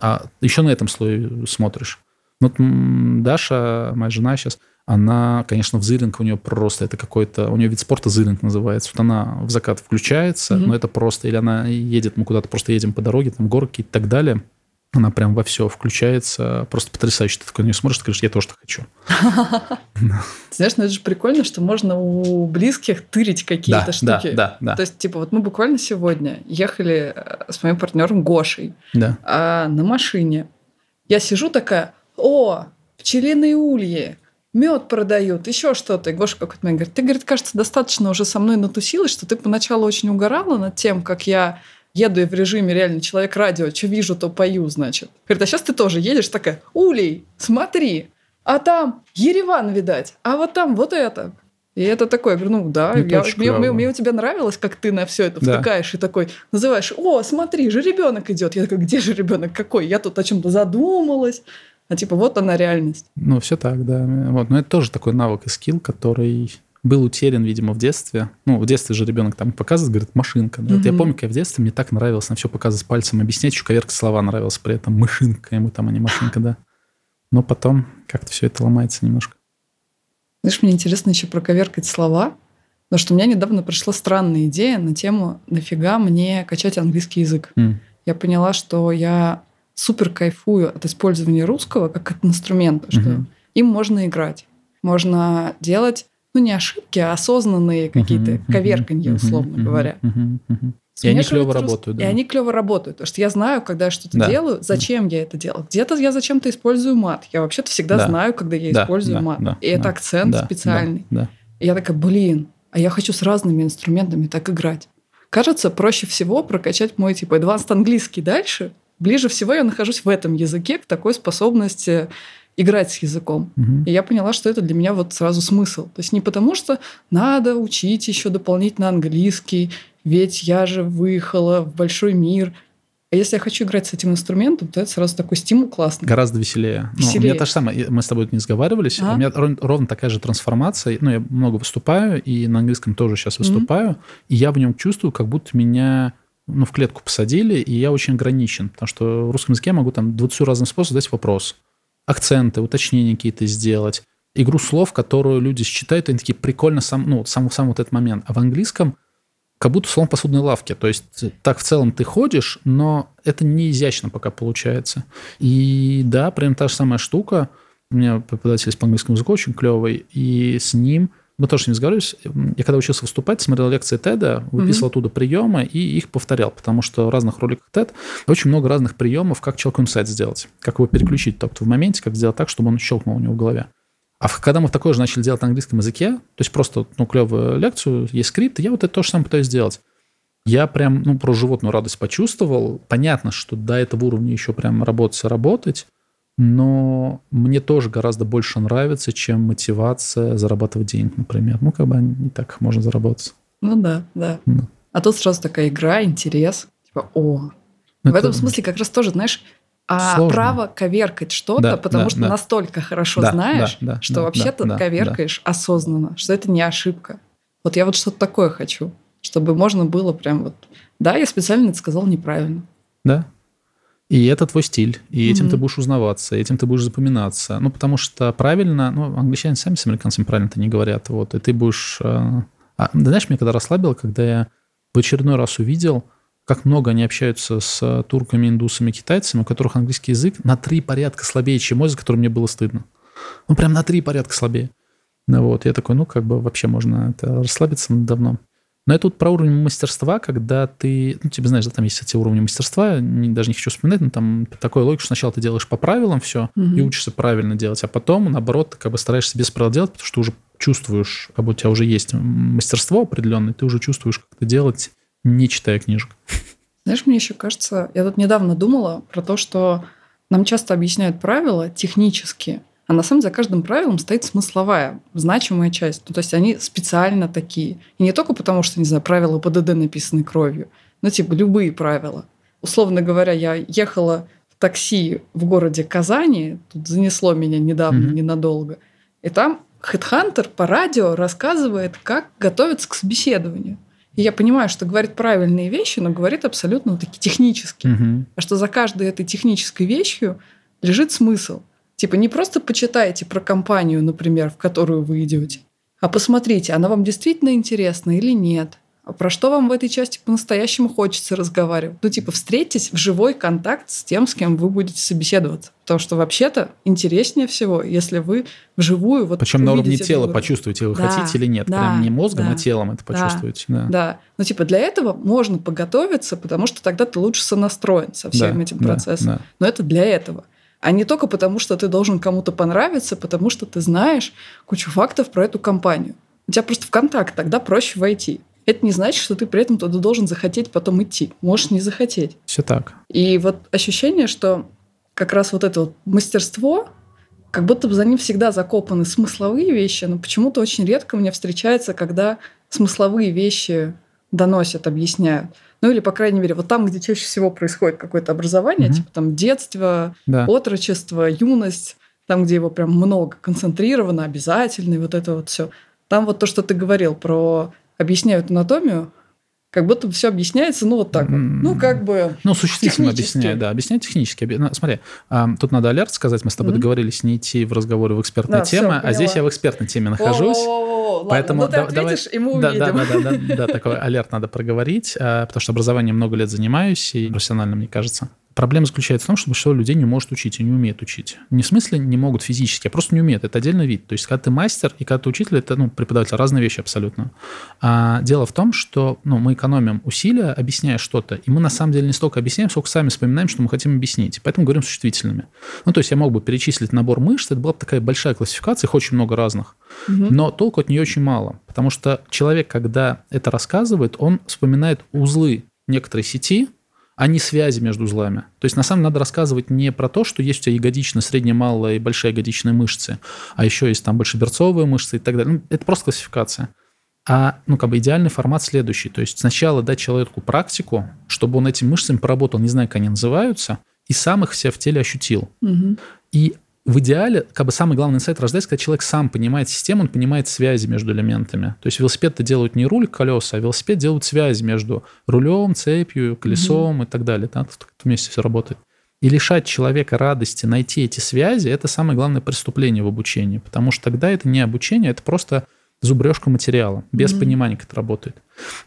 а еще на этом слое смотришь. Вот Даша, моя жена сейчас, она, конечно, в зыринг у нее просто это какой-то, у нее вид спорта зыринг называется. Вот она в закат включается, mm-hmm. но это просто, или она едет, мы куда-то просто едем по дороге, там горки и так далее она прям во все включается, просто потрясающе. Ты такой на нее смотришь, ты говоришь, я тоже так хочу. Знаешь, ну это же прикольно, что можно у близких тырить какие-то штуки. Да, да, То есть, типа, вот мы буквально сегодня ехали э, с моим партнером Гошей да. А на машине. Я сижу такая, о, пчелиные ульи, мед продают, еще что-то. И Гоша какой-то момент говорит, ты, говорит, кажется, достаточно уже со мной натусилась, что ты поначалу очень угорала над тем, как я еду и в режиме реально человек-радио, что вижу, то пою, значит. Говорит, а сейчас ты тоже едешь такая, Улей, смотри, а там Ереван, видать, а вот там вот это. И это такое, я говорю, ну да, я, мне, мне, мне у тебя нравилось, как ты на все это да. втыкаешь и такой называешь, о, смотри, же ребенок идет. Я такой, где же ребенок какой? Я тут о чем-то задумалась. А типа вот она реальность. Ну, все так, да. Вот. Но это тоже такой навык и скилл, который был утерян, видимо, в детстве. Ну, в детстве же ребенок там показывает, говорит, машинка. Да? Mm-hmm. Вот я помню, как я в детстве мне так нравилось на все показывать пальцем, объяснять, еще коверка слова нравилась при этом. Машинка ему там, а не машинка, да. Но потом как-то все это ломается немножко. Знаешь, мне интересно еще проковеркать слова, потому что у меня недавно пришла странная идея на тему «Нафига мне качать английский язык?». Mm. Я поняла, что я супер кайфую от использования русского как от инструмента, что mm-hmm. им можно играть. Можно делать, ну, не ошибки, а осознанные какие-то mm-hmm. коверканья, условно mm-hmm. говоря. Mm-hmm. И они клево работают, да. И они клево работают. Потому что я знаю, когда я что-то да. делаю, зачем я это делаю. Где-то я зачем-то использую мат. Я вообще-то всегда да. знаю, когда я да, использую да, мат. Да, и да, это акцент да, специальный. Да, да. И я такая, блин, а я хочу с разными инструментами так играть. Кажется, проще всего прокачать мой типа advanced английский дальше. Ближе всего я нахожусь в этом языке к такой способности играть с языком. Угу. И я поняла, что это для меня вот сразу смысл. То есть не потому, что надо учить еще дополнительно английский, ведь я же выехала в большой мир. А если я хочу играть с этим инструментом, то это сразу такой стимул классный. Гораздо веселее. веселее. Ну, у меня то же самое. Мы с тобой не сговаривались. А? У меня ровно такая же трансформация. Ну, я много выступаю, и на английском тоже сейчас выступаю. Mm-hmm. И я в нем чувствую, как будто меня ну, в клетку посадили, и я очень ограничен. Потому что в русском языке я могу там 20 разных способов задать вопрос. Акценты, уточнения какие-то сделать. Игру слов, которую люди считают, они такие прикольно сам, ну, сам, сам вот этот момент. А в английском как будто слон посудной лавки. То есть так в целом ты ходишь, но это не изящно пока получается. И да, прям та же самая штука. У меня преподаватель по английскому языку очень клевый, и с ним мы тоже с ним разговаривались. Я когда учился выступать, смотрел лекции Теда, выписывал mm-hmm. оттуда приемы и их повторял, потому что в разных роликах Тед очень много разных приемов, как человеку инсайт сделать, как его переключить так в моменте, как сделать так, чтобы он щелкнул у него в голове. А когда мы такое же начали делать на английском языке, то есть просто ну, клевую лекцию, есть скрипт, я вот это то же самое пытаюсь сделать. Я прям, ну, про животную радость почувствовал. Понятно, что до этого уровня еще прям работать работать, но мне тоже гораздо больше нравится, чем мотивация зарабатывать денег, например. Ну, как бы не так можно заработать. Ну да, да. Ну. А тут сразу такая игра, интерес. Типа, о. Это... В этом смысле как раз тоже, знаешь, а Сложно. право коверкать что-то, да, потому да, что да. настолько хорошо да, знаешь, да, да, что да, вообще-то да, коверкаешь да. осознанно, что это не ошибка. Вот я вот что-то такое хочу, чтобы можно было прям вот... Да, я специально это сказал неправильно. Да. И это твой стиль, и этим mm-hmm. ты будешь узнаваться, этим ты будешь запоминаться. Ну, потому что правильно, ну, англичане сами с американцами правильно-то не говорят, вот, и ты будешь... Э, а, знаешь, меня когда расслабило, когда я в очередной раз увидел, как много они общаются с турками, индусами, китайцами, у которых английский язык на три порядка слабее, чем мой, за который мне было стыдно. Ну, прям на три порядка слабее. Ну, вот, я такой, ну, как бы вообще можно это расслабиться давно. Но это вот про уровень мастерства, когда ты, ну, тебе знаешь, да, там есть эти уровни мастерства, не, даже не хочу вспоминать, но там такой логика, что сначала ты делаешь по правилам все угу. и учишься правильно делать, а потом, наоборот, ты как бы стараешься без правил делать, потому что уже чувствуешь, как будто у тебя уже есть мастерство определенное, ты уже чувствуешь, как это делать, не читая книжек. Знаешь, мне еще кажется, я тут недавно думала про то, что нам часто объясняют правила технически, а на самом деле за каждым правилом стоит смысловая, значимая часть. Ну, то есть они специально такие. И не только потому, что, не знаю, правила ПДД написаны кровью, но типа любые правила. Условно говоря, я ехала в такси в городе Казани, тут занесло меня недавно, mm-hmm. ненадолго, и там хедхантер по радио рассказывает, как готовиться к собеседованию. И я понимаю, что говорит правильные вещи, но говорит абсолютно такие технические. Угу. А что за каждой этой технической вещью лежит смысл. Типа не просто почитайте про компанию, например, в которую вы идете, а посмотрите, она вам действительно интересна или нет. А про что вам в этой части по-настоящему хочется разговаривать? Ну, типа, встретитесь в живой контакт с тем, с кем вы будете собеседоваться. Потому что вообще-то интереснее всего, если вы вживую вот Причем на уровне тела почувствуете, вы да, хотите или нет. Да, Прям не мозгом, а да, а телом это почувствуете. Да, да. да. Но типа для этого можно подготовиться, потому что тогда ты лучше сонастроен со всем да, этим процессом. Да, да. Но это для этого. А не только потому, что ты должен кому-то понравиться, потому что ты знаешь кучу фактов про эту компанию. У тебя просто в контакт тогда проще войти. Это не значит, что ты при этом туда должен захотеть потом идти. Можешь не захотеть. Все так. И вот ощущение, что как раз вот это вот мастерство, как будто бы за ним всегда закопаны смысловые вещи, но почему-то очень редко мне встречается, когда смысловые вещи доносят, объясняют. Ну или, по крайней мере, вот там, где чаще всего происходит какое-то образование, угу. типа там детство, да. отрочество, юность, там, где его прям много, концентрировано, обязательно, и вот это вот все. Там вот то, что ты говорил про объясняют анатомию, как будто все объясняется, ну, вот так вот. Ну, как бы Ну, существительно объясняет, да, объясняет технически. Ну, смотри, тут надо алерт сказать, мы с тобой mm-hmm. договорились не идти в разговоры в экспертные да, темы, все, а здесь я в экспертной теме нахожусь. О-о-о-о, поэтому ладно, ну, ты давай, ответишь, и мы да, увидим. Да, да, да, да, да, такой алерт надо проговорить, а, потому что образованием много лет занимаюсь, и профессионально, мне кажется. Проблема заключается в том, что большинство людей не может учить и не умеет учить. Не в смысле не могут физически, а просто не умеют. Это отдельный вид. То есть, когда ты мастер и когда ты учитель, это ну, преподаватель, разные вещи абсолютно. А дело в том, что ну, мы экономим усилия, объясняя что-то, и мы на самом деле не столько объясняем, сколько сами вспоминаем, что мы хотим объяснить. Поэтому говорим существительными. Ну, то есть я мог бы перечислить набор мышц, это была бы такая большая классификация, их очень много разных. Угу. Но толку от нее очень мало. Потому что человек, когда это рассказывает, он вспоминает узлы некоторой сети, а не связи между узлами. То есть, на самом деле, надо рассказывать не про то, что есть у тебя ягодичная, средняя, малая и большая ягодичные мышцы, а еще есть там большеберцовые мышцы и так далее. Ну, это просто классификация. А, ну, как бы идеальный формат следующий. То есть, сначала дать человеку практику, чтобы он этими мышцами поработал, не знаю, как они называются, и сам их себя в теле ощутил. Угу. И в идеале, как бы самый главный инсайт рождается, когда человек сам понимает систему, он понимает связи между элементами. То есть велосипед-то делают не руль, колеса, а велосипед делают связи между рулем, цепью, колесом угу. и так далее. Да? Тут вместе все работает. И лишать человека радости найти эти связи – это самое главное преступление в обучении, потому что тогда это не обучение, это просто зубрежка материала, без mm понимания, как это работает.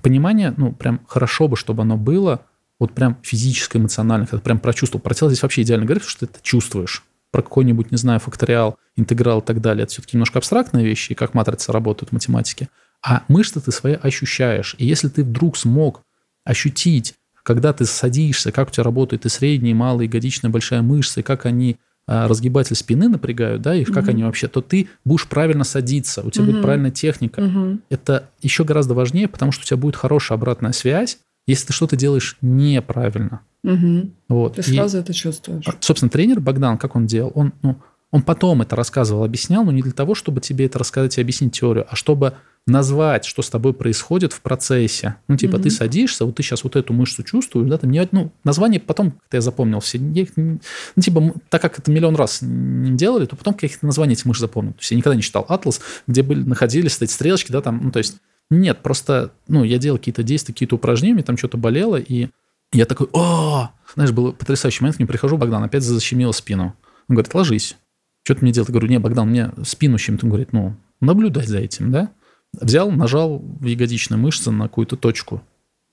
Понимание, ну, прям хорошо бы, чтобы оно было, вот прям физическое, эмоциональное, когда прям прочувствовал. Про тело здесь вообще идеально говорить, что ты это чувствуешь про какой-нибудь, не знаю, факториал, интеграл и так далее, это все-таки немножко абстрактные вещи, и как матрицы работают в математике. А мышцы ты свои ощущаешь. И если ты вдруг смог ощутить, когда ты садишься, как у тебя работают и средние, и малые, ягодичная, большая мышца, и как они а, разгибатель спины напрягают, да, и как угу. они вообще, то ты будешь правильно садиться, у тебя угу. будет правильная техника. Угу. Это еще гораздо важнее, потому что у тебя будет хорошая обратная связь, если ты что-то делаешь неправильно. Угу. Вот. Ты сразу и, это чувствуешь. Собственно, тренер Богдан, как он делал? Он, ну, он потом это рассказывал, объяснял, но не для того, чтобы тебе это рассказать и объяснить теорию, а чтобы назвать, что с тобой происходит в процессе. Ну, типа, угу. ты садишься, вот ты сейчас вот эту мышцу чувствуешь, да, там ну, название потом, как я запомнил все, ну, типа, так как это миллион раз не делали, то потом каких-то названий этих мышц запомнил. То есть я никогда не читал атлас, где были, находились эти стрелочки, да, там, ну, то есть нет, просто, ну, я делал какие-то действия, какие-то упражнения, мне там что-то болело, и я такой, о, знаешь, был потрясающий момент, к нему прихожу, Богдан, опять защемило спину. Он говорит, ложись. Что ты мне делать? Я говорю, не, Богдан, мне спину щемит. Он говорит, ну, наблюдай за этим, да? Взял, нажал в ягодичную мышцу на какую-то точку.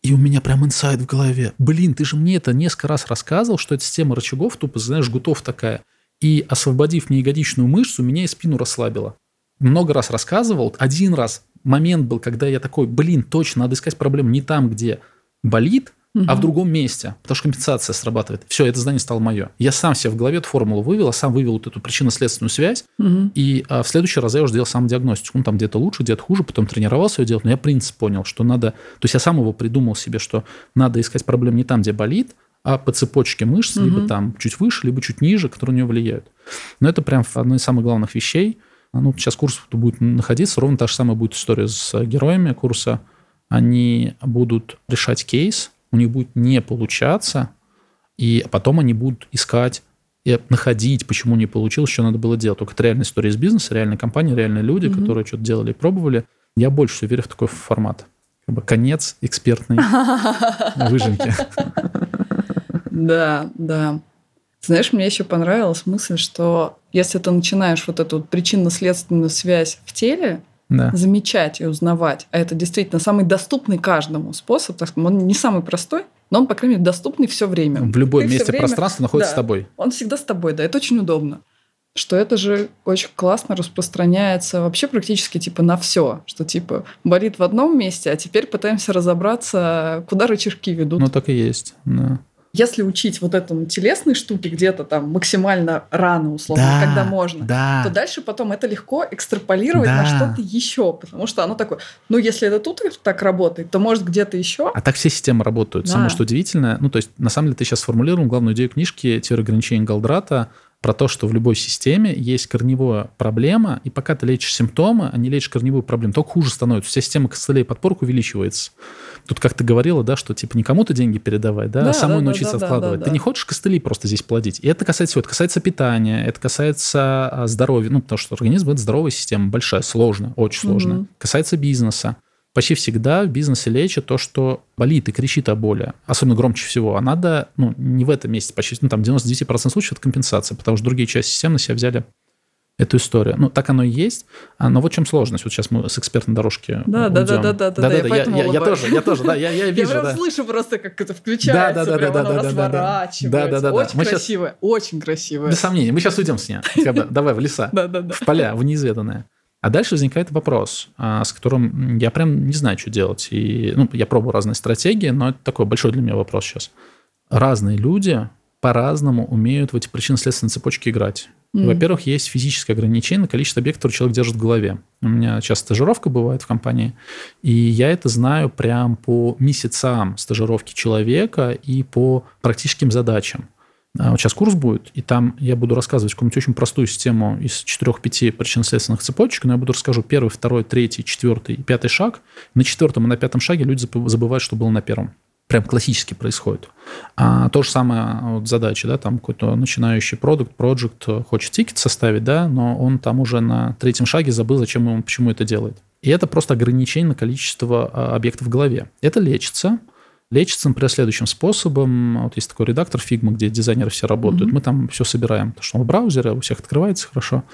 И у меня прям инсайд в голове. Блин, ты же мне это несколько раз рассказывал, что это система рычагов, тупо, знаешь, жгутов такая. И освободив мне ягодичную мышцу, меня и спину расслабило. Много раз рассказывал. Один раз момент был, когда я такой, блин, точно, надо искать проблему не там, где болит, угу. а в другом месте, потому что компенсация срабатывает. Все, это знание стало мое. Я сам себе в голове эту формулу вывел, а сам вывел вот эту причинно-следственную связь, угу. и а, в следующий раз я уже сделал сам диагностику. Ну, там где-то лучше, где-то хуже, потом тренировался ее делать, но я принцип понял, что надо... То есть я сам его придумал себе, что надо искать проблему не там, где болит, а по цепочке мышц, угу. либо там чуть выше, либо чуть ниже, которые на нее влияют. Но это прям одно из самых главных вещей. Ну, сейчас курс будет находиться, ровно та же самая будет история с героями курса. Они будут решать кейс, у них будет не получаться, и потом они будут искать и находить, почему не получилось, что надо было делать. Только это реальная история из бизнеса, реальная компания, реальные люди, mm-hmm. которые что-то делали и пробовали. Я больше верю в такой формат. Как бы конец экспертной выжимки. Да, да. Знаешь, мне еще понравилась мысль, что если ты начинаешь вот эту причинно-следственную связь в теле да. замечать и узнавать, а это действительно самый доступный каждому способ, так сказать, он не самый простой, но он, по крайней мере, доступный все время. В любом ты месте время... пространства находится да, с тобой. Он всегда с тобой, да, это очень удобно. Что это же очень классно распространяется вообще практически типа на все, что типа болит в одном месте, а теперь пытаемся разобраться, куда рычажки ведут. Ну так и есть, да. Если учить вот этому телесной штуке где-то там максимально рано, условно, Да, когда можно, Да. то дальше потом это легко экстраполировать Да. на что-то еще, потому что оно такое, ну, если это тут так работает, то может где-то еще. А так все системы работают. Да. Самое что удивительное, ну, то есть, на самом деле, ты сейчас сформулировал главную идею книжки «Теория ограничений Галдрата», про то, что в любой системе есть корневая проблема, и пока ты лечишь симптомы, а не лечишь корневую проблему, только хуже становится. Вся система костылей подпорок увеличивается. Тут как ты говорила, да, что типа не кому-то деньги передавать, да, Да, а самой да, да, научиться да, откладывать. да, Ты да. не хочешь костыли просто здесь плодить. И это касается всего. Это касается питания, это касается а, здоровья. Ну, потому что организм – это здоровая система, большая, сложная, очень сложная. Мгм. Касается бизнеса. Почти всегда в бизнесе лечат то, что болит и кричит о боли, особенно громче всего. А надо, ну, не в этом месте почти, ну, там 99% случаев это компенсация, потому что другие части системы на себя взяли эту историю. Ну, так оно и есть. А, но вот в чем сложность. Вот сейчас мы с экспертной дорожки Да, да, уйдем. да, да, да, да, я я, поэтому я- я улыбаюсь. тоже, я тоже, да, я, я Я вижу, прям да. слышу просто, как это включается, Да, да, да, прям да, оно да, да, да, да. разворачивается. Да, да, да, да. Очень Мы красивое, очень красивое. Без сомнений. Мы сейчас уйдем с нее. Давай в леса. Да, да, да. в поля, в неизведанное. А дальше возникает вопрос, а, с которым я прям не знаю, что делать. И, ну, я пробую разные стратегии, но это такой большой для меня вопрос сейчас. Разные люди по-разному умеют в эти причинно-следственные цепочки играть. Мгм. Во-первых, есть физическое ограничение на количество объектов, которые человек держит в голове. У меня часто стажировка бывает в компании, и я это знаю прям по месяцам стажировки человека и по практическим задачам. А Вот сейчас курс будет, и там я буду рассказывать какую-нибудь очень простую систему из 4-5 причинно-следственных цепочек, но я буду расскажу первый, второй, третий, четвертый и пятый шаг. На четвертом и на пятом шаге люди забы- забывают, что было на первом. Прям классически происходит. А то же самое вот задача, да, там какой-то начинающий продукт, проект хочет тикет составить, да, но он там уже на третьем шаге забыл, зачем он, почему это делает. И это просто ограничение на количество а, объектов в голове. Это лечится. Лечится, например, следующим способом. Вот есть такой редактор Figma, где дизайнеры все работают. Мгм. Мы там все собираем, потому что он в браузере, у всех открывается хорошо.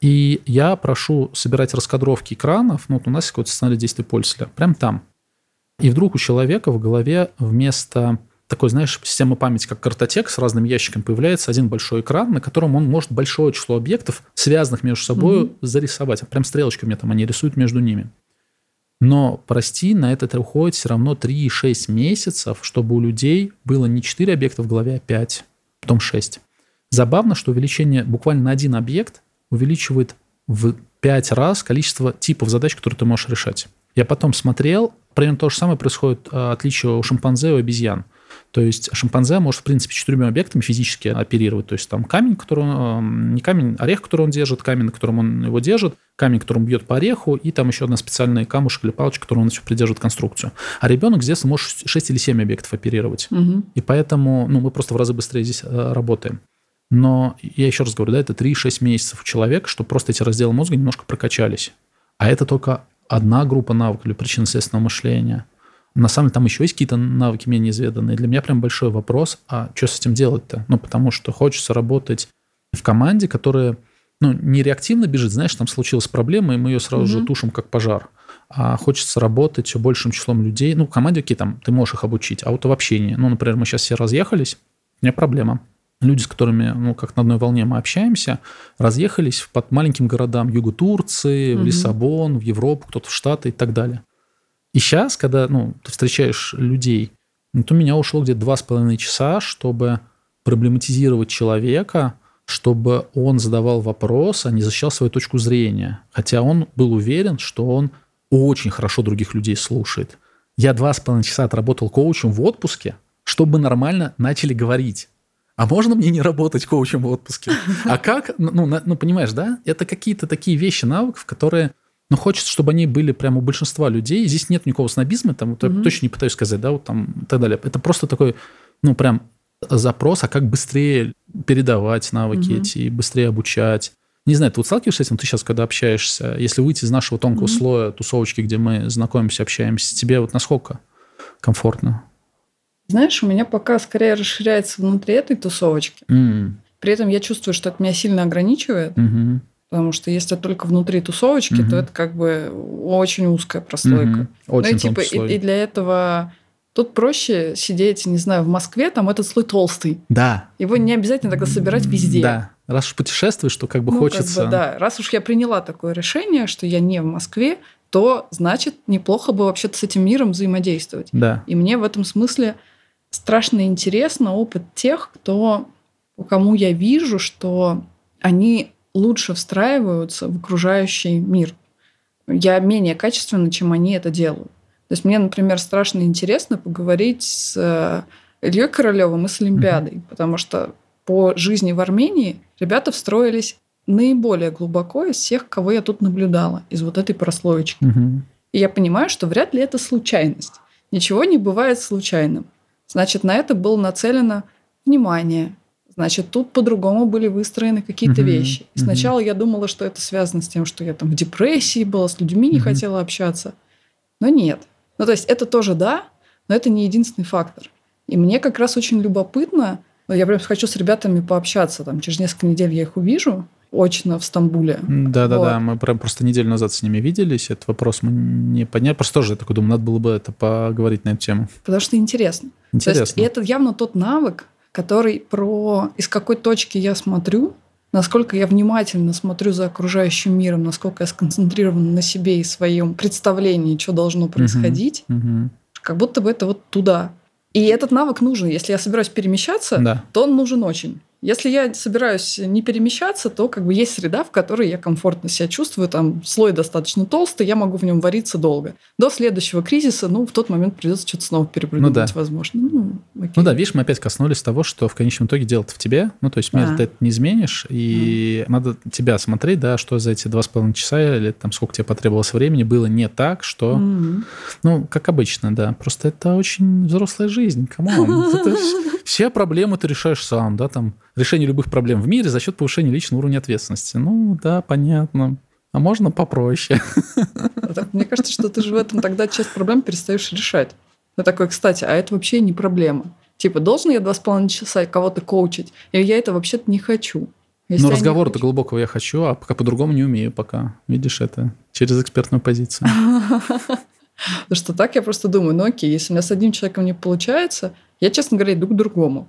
И я прошу собирать раскадровки экранов. Ну, вот у нас какой-то сценарий действия пользователя. Прям там. И вдруг у человека в голове вместо такой, знаешь, системы памяти, как картотек с разными ящиками, появляется один большой экран, на котором он может большое число объектов, связанных между собой, Мгм. зарисовать. Прям стрелочками мне там они рисуют между ними. Но, прости, на это уходит все равно 3-6 месяцев, чтобы у людей было не 4 объекта в голове, а 5, потом 6. Забавно, что увеличение буквально на один объект увеличивает в 5 раз количество типов задач, которые ты можешь решать. Я потом смотрел, примерно то же самое происходит, а, отличие у шимпанзе и у обезьян. То есть шимпанзе может, в принципе, четырьмя объектами физически оперировать. То есть там камень, который он, не камень, орех, который он держит, камень, на котором он его держит, камень, которым бьет по ореху, и там еще одна специальная камушек или палочка, которую он еще придерживает конструкцию. А ребенок детства может 6 или 7 объектов оперировать. Мгм. И поэтому ну, мы просто в разы быстрее здесь э, работаем. Но я еще раз говорю, да, это 3-6 месяцев у человека, чтобы просто эти разделы мозга немножко прокачались. А это только одна группа навыков или причинно-следственного мышления. На самом деле там еще есть какие-то навыки менее изведанные. Для меня прям большой вопрос, а что с этим делать-то? Ну, потому что хочется работать в команде, которая ну, не реактивно бежит, знаешь, там случилась проблема, и мы ее сразу же Мгм. тушим как пожар. А хочется работать все большим числом людей. Ну, в команде, окей, там, ты можешь их обучить, а вот в общении. Ну, например, мы сейчас все разъехались, у меня проблема. Люди, с которыми, ну, как на одной волне мы общаемся, разъехались под маленьким городам юга Турции, в Мгм. Лиссабон, в Европу, кто-то в Штаты и так далее. И сейчас, когда ну, ты встречаешь людей, ну, то у меня ушло где-то два с половиной часа, чтобы проблематизировать человека, чтобы он задавал вопрос, а не защищал свою точку зрения. Хотя он был уверен, что он очень хорошо других людей слушает. Я два с половиной часа отработал коучем в отпуске, чтобы нормально начали говорить. А можно мне не работать коучем в отпуске? А как? Ну, на- ну, понимаешь, да? Это какие-то такие вещи, навыков, которые ну, хочется, чтобы они были прямо у большинства людей. Здесь нет никакого снобизма, там, Мгм. точно не пытаюсь сказать, да, вот там и так далее. Это просто такой, ну, прям запрос, а как быстрее передавать навыки Мгм. эти, быстрее обучать. Не знаю, ты вот сталкиваешься с этим, ты сейчас, когда общаешься, если выйти из нашего тонкого Мгм. слоя тусовочки, где мы знакомимся, общаемся, тебе вот насколько комфортно? Знаешь, у меня пока скорее расширяется внутри этой тусовочки. М, При этом я чувствую, что это меня сильно ограничивает, мгм, потому что если только внутри тусовочки, Мгм. то это как бы очень узкая прослойка. мгм. Очень ну и типа и, и для этого тут проще сидеть, не знаю, в Москве, там этот слой толстый. Да. Его не обязательно тогда собирать везде. Да. Раз уж путешествуешь, то как бы Ну, как бы, хочется... да, раз уж я приняла такое решение, что я не в Москве, то значит неплохо бы вообще-то с этим миром взаимодействовать. Да. И мне в этом смысле страшно интересно опыт тех, кто, кому я вижу, что они лучше встраиваются в окружающий мир. Я менее качественно, чем они это делают. То есть мне, например, страшно интересно поговорить с э, Ильей Королевым и с Олимпиадой, mm-hmm. потому что по жизни в Армении ребята встроились наиболее глубоко из всех, кого я тут наблюдала, из вот этой прослоечки. Mm-hmm. И я понимаю, что вряд ли это случайность. Ничего не бывает случайным. Значит, на это было нацелено внимание. Значит, тут по-другому были выстроены какие-то uh-huh, вещи. И uh-huh. сначала я думала, что это связано с тем, что я там в депрессии была, с людьми не uh-huh. хотела общаться. Но нет. Ну, то есть это тоже да, но это не единственный фактор. И мне как раз очень любопытно, я прям хочу с ребятами пообщаться, там через несколько недель я их увижу, очно в Стамбуле. Да-да-да, вот. мы прям просто неделю назад с ними виделись, этот вопрос мы не подняли. Просто тоже я такой думаю, надо было бы это поговорить на эту тему. Потому что интересно. Интересно. То есть, и это явно тот навык, который про из какой точки я смотрю, насколько я внимательно смотрю за окружающим миром, насколько я сконцентрирован на себе и своем представлении, что должно происходить, угу, угу. как будто бы это вот туда. И этот навык нужен. Если я собираюсь перемещаться, да. то он нужен очень. Если я собираюсь не перемещаться, то как бы есть среда, в которой я комфортно себя чувствую, там слой достаточно толстый, я могу в нем вариться долго. До следующего кризиса, ну, в тот момент придется что-то снова перепрыгнуть, ну, да. возможно. Ну, окей. ну да, видишь, мы опять коснулись того, что в конечном итоге дело в тебе, ну, то есть мир а. ты это не изменишь, и а. надо тебя смотреть, да, что за эти два с половиной часа или там сколько тебе потребовалось времени было не так, что, mm ну, как обычно, да, просто это очень взрослая жизнь, come on. Все проблемы ты решаешь сам, да, там решение любых проблем в мире за счет повышения личного уровня ответственности. Ну, да, понятно. А можно попроще. Мне кажется, что ты же в этом тогда часть проблем перестаешь решать. Я такой, кстати, а это вообще не проблема. Типа, должен я два с половиной часа кого-то коучить? Или я это вообще-то не хочу? Если ну, разговор-то глубокого я хочу, а пока по-другому не умею пока. Видишь, это через экспертную позицию. Потому что так я просто думаю, ну окей, если у меня с одним человеком не получается, я, честно говоря, иду к другому.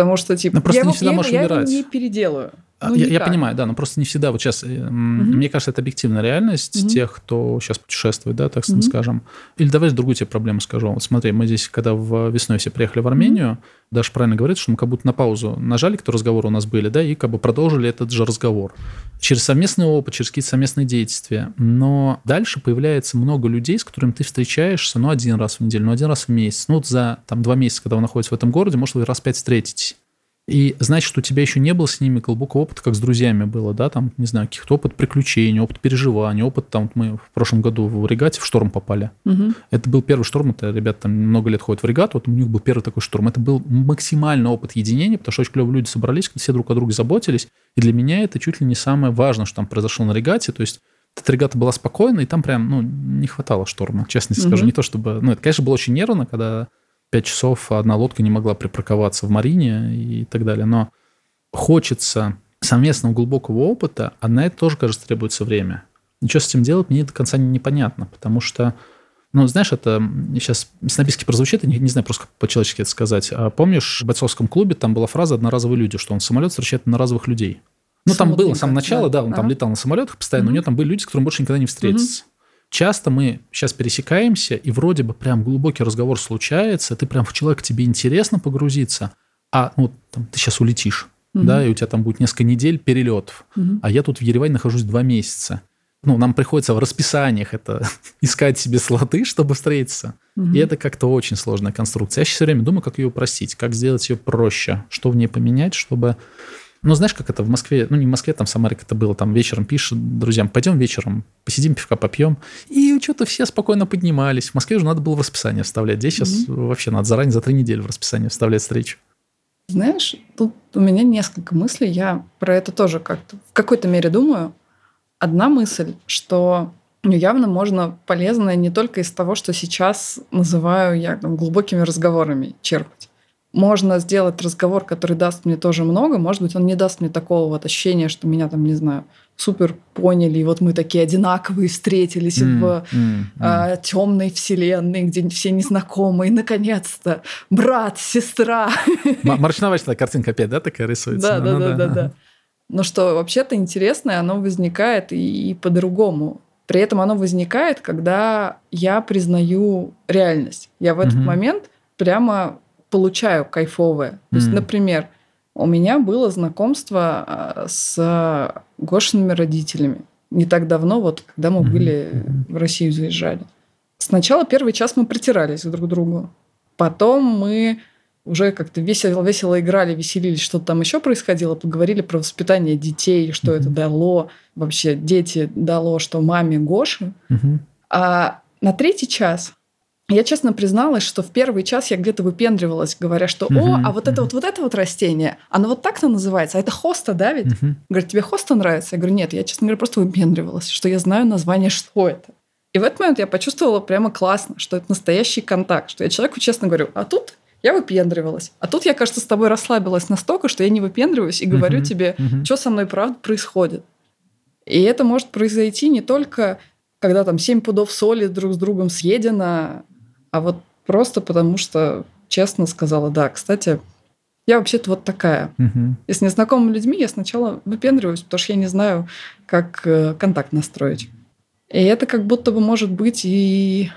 Потому что, типа, ну, просто я, не всегда я, можешь я, я не переделаю. А, ну, я, я понимаю, да, но просто не всегда. Вот сейчас, угу. мне кажется, это объективная реальность угу. тех, кто сейчас путешествует, да, так угу. скажем. Или давай другую тебе проблему скажу. Вот смотри, мы здесь, когда в весной все приехали в Армению, угу. Даша правильно говорит, что мы как будто на паузу нажали, кто разговоры у нас были, да, и как бы продолжили этот же разговор. Через совместный опыт, через какие-то совместные действия. Но дальше появляется много людей, с которыми ты встречаешься, ну, один раз в неделю, ну, один раз в месяц. Ну, вот за там два месяца, когда вы находитесь в этом городе, может, вы раз пять встретитесь. И значит, у тебя еще не было с ними глубокого опыта, как с друзьями было, да, там, не знаю, каких-то опыт приключений, опыт переживаний, опыт, там, мы в прошлом году в регате в шторм попали. Угу. Это был первый шторм, это ребята там много лет ходят в регату, вот у них был первый такой шторм. Это был максимальный опыт единения, потому что очень клевые люди собрались, все друг о друге заботились, и для меня это чуть ли не самое важное, что там произошло на регате, то есть эта регата была спокойна, и там прям, ну, не хватало шторма, честно угу. скажу. Не то чтобы... Ну, это, конечно, было очень нервно, когда пять часов одна лодка не могла припарковаться в Марине и так далее. Но хочется совместного глубокого опыта, а на это тоже, кажется, требуется время. Ничего с этим делать мне до конца непонятно, потому что, ну, знаешь, это сейчас снобистски прозвучит, я не, не знаю просто как по-человечески это сказать. А помнишь, в бойцовском клубе там была фраза «одноразовые люди», что он самолет встречает одноразовых людей. Ну, там было с самого начала, да, да он ага. там летал на самолетах постоянно, угу. у него там были люди, с которыми больше никогда не встретится. Угу часто мы сейчас пересекаемся, и вроде бы прям глубокий разговор случается, ты прям в человека тебе интересно погрузиться, а ну, там, ты сейчас улетишь, угу. да, и у тебя там будет несколько недель перелетов, угу. а я тут в Ереване нахожусь два месяца. Ну, нам приходится в расписаниях это искать себе слоты, чтобы встретиться. Угу. И это как-то очень сложная конструкция. Я сейчас все время думаю, как ее упростить, как сделать ее проще, что в ней поменять, чтобы ну, знаешь, как это в Москве, ну, не в Москве, там в Самаре это было, там вечером пишет друзьям, пойдем вечером, посидим, пивка попьем. И что-то все спокойно поднимались. В Москве уже надо было в расписание вставлять. Здесь сейчас mm-hmm. вообще надо заранее за три недели в расписание вставлять встречу. Знаешь, тут у меня несколько мыслей. Я про это тоже как-то в какой-то мере думаю. Одна мысль, что ну, явно можно полезное не только из того, что сейчас называю я там, глубокими разговорами черпать можно сделать разговор, который даст мне тоже много. Может быть, он не даст мне такого вот ощущения, что меня там, не знаю, супер поняли, и вот мы такие одинаковые встретились mm, в mm, mm. А, темной вселенной, где все незнакомые, наконец-то брат, сестра. Мрачновачная картинка опять, да, такая рисуется? Да, да, да, да, да. Но что вообще-то интересное, оно возникает и, и по-другому. При этом оно возникает, когда я признаю реальность. Я в этот момент прямо получаю кайфовое. То есть, например, у меня было знакомство а, с Гошиными родителями. Не так давно, вот когда мы были в Россию заезжали. Сначала первый час мы притирались друг к другу. Потом мы уже как-то весело, весело играли, веселились, что-то там еще происходило, поговорили про воспитание детей, что это дало, вообще дети дало, что маме Гоши. А на третий час я честно призналась, что в первый час я где-то выпендривалась, говоря, что «О, а вот это вот, вот это вот растение, оно вот так-то называется, а это хоста, да ведь?» Говорит, тебе хоста нравится? Я говорю, нет, я, честно говоря, просто выпендривалась, что я знаю название, что это. И в этот момент я почувствовала прямо классно, что это настоящий контакт, что я человеку честно говорю, а тут я выпендривалась. А тут я, кажется, с тобой расслабилась настолько, что я не выпендриваюсь и говорю тебе, что со мной правда происходит. И это может произойти не только, когда там семь пудов соли друг с другом съедено, а вот просто потому, что честно сказала, да, кстати, я вообще-то вот такая. Угу. И с незнакомыми людьми я сначала выпендриваюсь, потому что я не знаю, как э, контакт настроить. И это как будто бы может быть и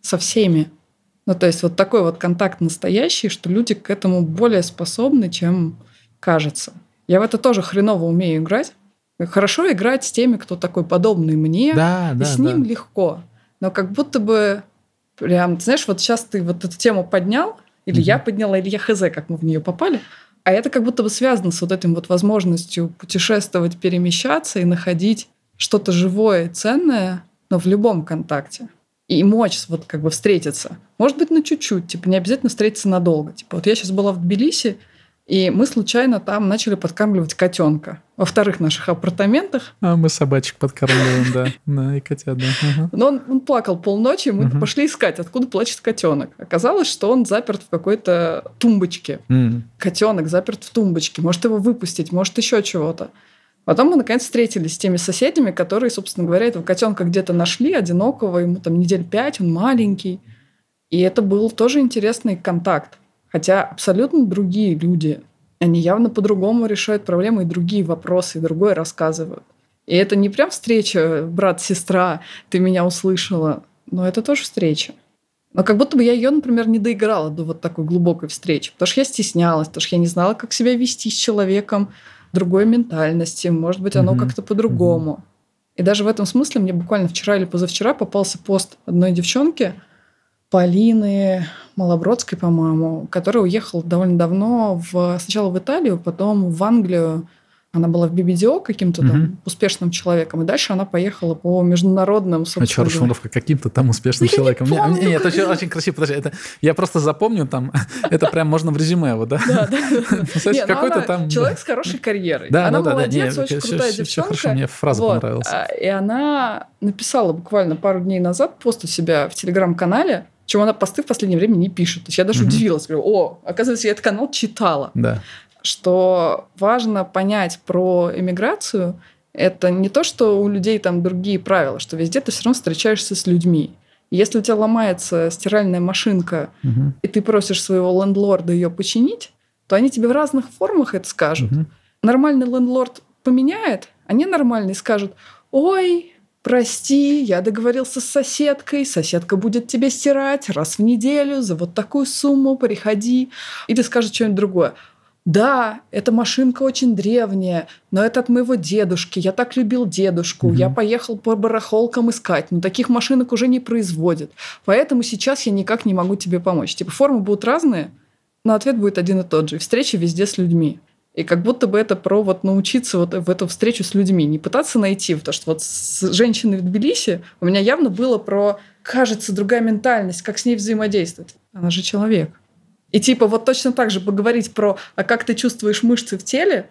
со всеми. Ну, то есть вот такой вот контакт настоящий, что люди к этому более способны, чем кажется. Я в это тоже хреново умею играть. Хорошо играть с теми, кто такой подобный мне, да, и да, с ним да. легко. Но как будто бы прям, знаешь, вот сейчас ты вот эту тему поднял, или угу. я подняла, или я хз, как мы в нее попали, а это как будто бы связано с вот этим вот возможностью путешествовать, перемещаться и находить что-то живое и ценное, но в любом контакте. И мочь вот как бы встретиться. Может быть, на чуть-чуть, типа не обязательно встретиться надолго. Типа вот я сейчас была в Тбилиси, и мы случайно там начали подкармливать котенка во вторых наших апартаментах. А мы собачек подкармливаем, да. Да, и котят, да. Но он, он плакал полночи, мы пошли искать, откуда плачет котенок. Оказалось, что он заперт в какой-то тумбочке. Котенок заперт в тумбочке. Может его выпустить, может еще чего-то. Потом мы, наконец, встретились с теми соседями, которые, собственно говоря, этого котенка где-то нашли, одинокого, ему там недель пять, он маленький. И это был тоже интересный контакт. Хотя абсолютно другие люди. Они явно по-другому решают проблемы и другие вопросы, и другое рассказывают. И это не прям встреча брат-сестра, ты меня услышала, но это тоже встреча. Но как будто бы я ее, например, не доиграла до вот такой глубокой встречи, потому что я стеснялась, потому что я не знала, как себя вести с человеком другой ментальности, может быть, оно mm-hmm. как-то по-другому. Mm-hmm. И даже в этом смысле мне буквально вчера или позавчера попался пост одной девчонки, Полины Малобродской, по-моему, которая уехала довольно давно в, сначала в Италию, потом в Англию. Она была в BBDO каким-то там угу. успешным человеком, и дальше она поехала по международным. А что, расшифровка каким-то там успешным я человеком? Не помню, не, это очень, очень красиво. Подожди, это, я просто запомню там, это прям можно в резюме его, да? Да, да. какой-то там... Человек с хорошей карьерой. Да, она молодец, очень крутая девчонка. мне фраза понравилась. А, и она написала буквально пару дней назад пост у себя в телеграм-канале, чем она посты в последнее время не пишет. То есть я даже угу. удивилась. Говорю, о, оказывается, я этот канал читала. Да. Что важно понять про эмиграцию, это не то, что у людей там другие правила, что везде ты все равно встречаешься с людьми. Если у тебя ломается стиральная машинка, угу. и ты просишь своего лендлорда ее починить, то они тебе в разных формах это скажут. Угу. Нормальный лендлорд поменяет, а ненормальный скажут, ой, прости, я договорился с соседкой, соседка будет тебе стирать раз в неделю за вот такую сумму, приходи. Или скажет что-нибудь другое. Да, эта машинка очень древняя, но это от моего дедушки. Я так любил дедушку. Угу. Я поехал по барахолкам искать, но таких машинок уже не производят. Поэтому сейчас я никак не могу тебе помочь. Типа формы будут разные, но ответ будет один и тот же. Встречи везде с людьми. И как будто бы это про вот научиться вот в эту встречу с людьми, не пытаться найти, потому что вот с женщиной в Тбилиси у меня явно было про, кажется, другая ментальность, как с ней взаимодействовать. Она же человек. И типа вот точно так же поговорить про, а как ты чувствуешь мышцы в теле,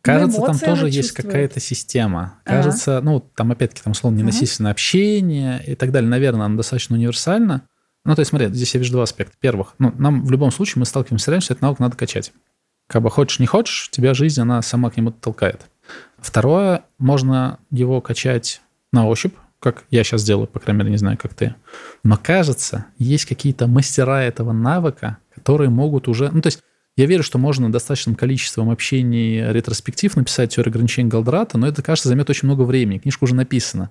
Кажется, там тоже есть какая-то система. Кажется, ага. ну, там опять-таки, там, условно, ненасильственное ага. общение и так далее. Наверное, она достаточно универсальна. Ну, то есть, смотри, здесь я вижу два аспекта. Первых, ну, нам в любом случае мы сталкиваемся с реальностью, что этот навык надо качать. Как бы хочешь, не хочешь, тебя жизнь, она сама к нему толкает. Второе, можно его качать на ощупь, как я сейчас делаю, по крайней мере, не знаю, как ты. Но кажется, есть какие-то мастера этого навыка, которые могут уже... Ну, то есть Я верю, что можно достаточным количеством общений ретроспектив написать теорию ограничений Галдрата, но это, кажется, займет очень много времени. Книжка уже написана.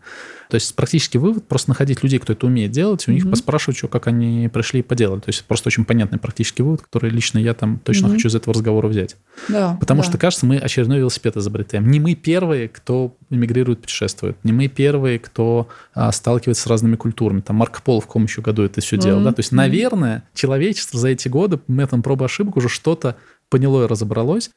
То есть практически вывод просто находить людей, кто это умеет делать, у них mm-hmm. поспрашивать, что, как они пришли и поделали. То есть просто очень понятный практический вывод, который лично я там точно mm-hmm. хочу из этого разговора взять. Да, Потому да. что, кажется, мы очередной велосипед изобретаем. Не мы первые, кто эмигрирует, путешествует. Не мы первые, кто а, сталкивается с разными культурами. Там Марко Поло в каком еще году это все mm-hmm. делал. Да? То есть, наверное, человечество за эти годы методом пробы ошибок уже что что-то поняло и разобралось.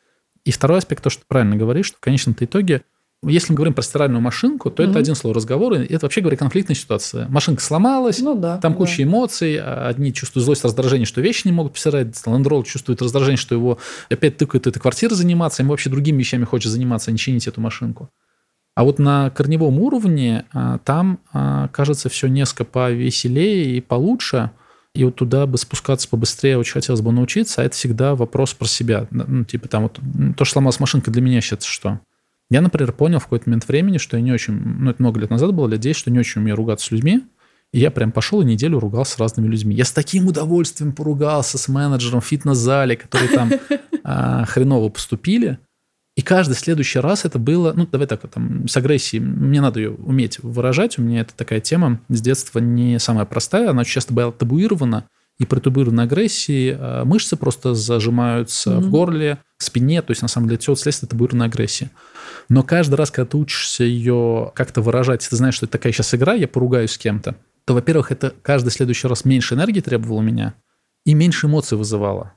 И второй аспект, то, что ты правильно говоришь, что в конечном-то итоге, если мы говорим про стиральную машинку, то mm-hmm. это один слово разговор, и это вообще, говоря, конфликтная ситуация. Машинка сломалась, ну, да, там да. куча эмоций, а одни чувствуют злость, раздражение, что вещи не могут постирать, лендрол чувствует раздражение, что его опять тыкают этой квартиры заниматься, ему вообще другими вещами хочет заниматься, а не чинить эту машинку. А вот на корневом уровне а, там, а, кажется, все несколько повеселее и получше – и вот туда бы спускаться побыстрее очень хотелось бы научиться, а это всегда вопрос про себя. Ну, типа там вот то, что сломалась машинка, для меня сейчас что? Я, например, понял в какой-то момент времени, что я не очень, ну, это много лет назад было, лет 10, что не очень умею ругаться с людьми. И я прям пошел и неделю ругался с разными людьми. Я с таким удовольствием поругался с менеджером в фитнес-зале, которые там а, хреново поступили. И каждый следующий раз это было, ну, давай так, там, с агрессией, мне надо ее уметь выражать, у меня это такая тема. С детства не самая простая, она часто была табуирована, и при табуированной агрессии а, мышцы просто зажимаются mm-hmm. в горле, в спине, то есть, на самом деле, все следствие табуированной агрессии. Но каждый раз, когда ты учишься ее как-то выражать, ты знаешь, что это такая сейчас игра, я поругаюсь с кем-то, то, во-первых, это каждый следующий раз меньше энергии требовало у меня и меньше эмоций вызывало.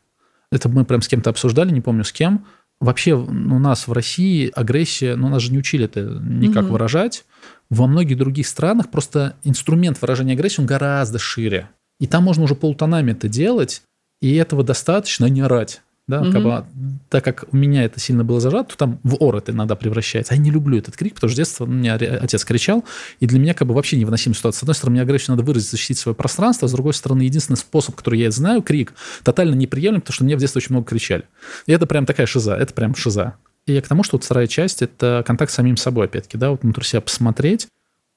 Это мы прям с кем-то обсуждали, не помню с кем, Вообще у нас в России агрессия, ну нас же не учили это никак угу. выражать. Во многих других странах просто инструмент выражения агрессии, он гораздо шире. И там можно уже полутонами это делать, и этого достаточно не орать. Да, угу. как бы, так как у меня это сильно было зажато, то там в ор это иногда превращается. Я не люблю этот крик, потому что с детства у меня отец кричал, и для меня как бы вообще невыносимая ситуация. С одной стороны, мне агрессию надо выразить, защитить свое пространство, а с другой стороны, единственный способ, который я знаю, крик, тотально неприемлем, потому что мне в детстве очень много кричали. И это прям такая шиза, это прям шиза. И я к тому, что вот вторая часть – это контакт с самим собой, опять-таки, да, вот внутрь себя посмотреть,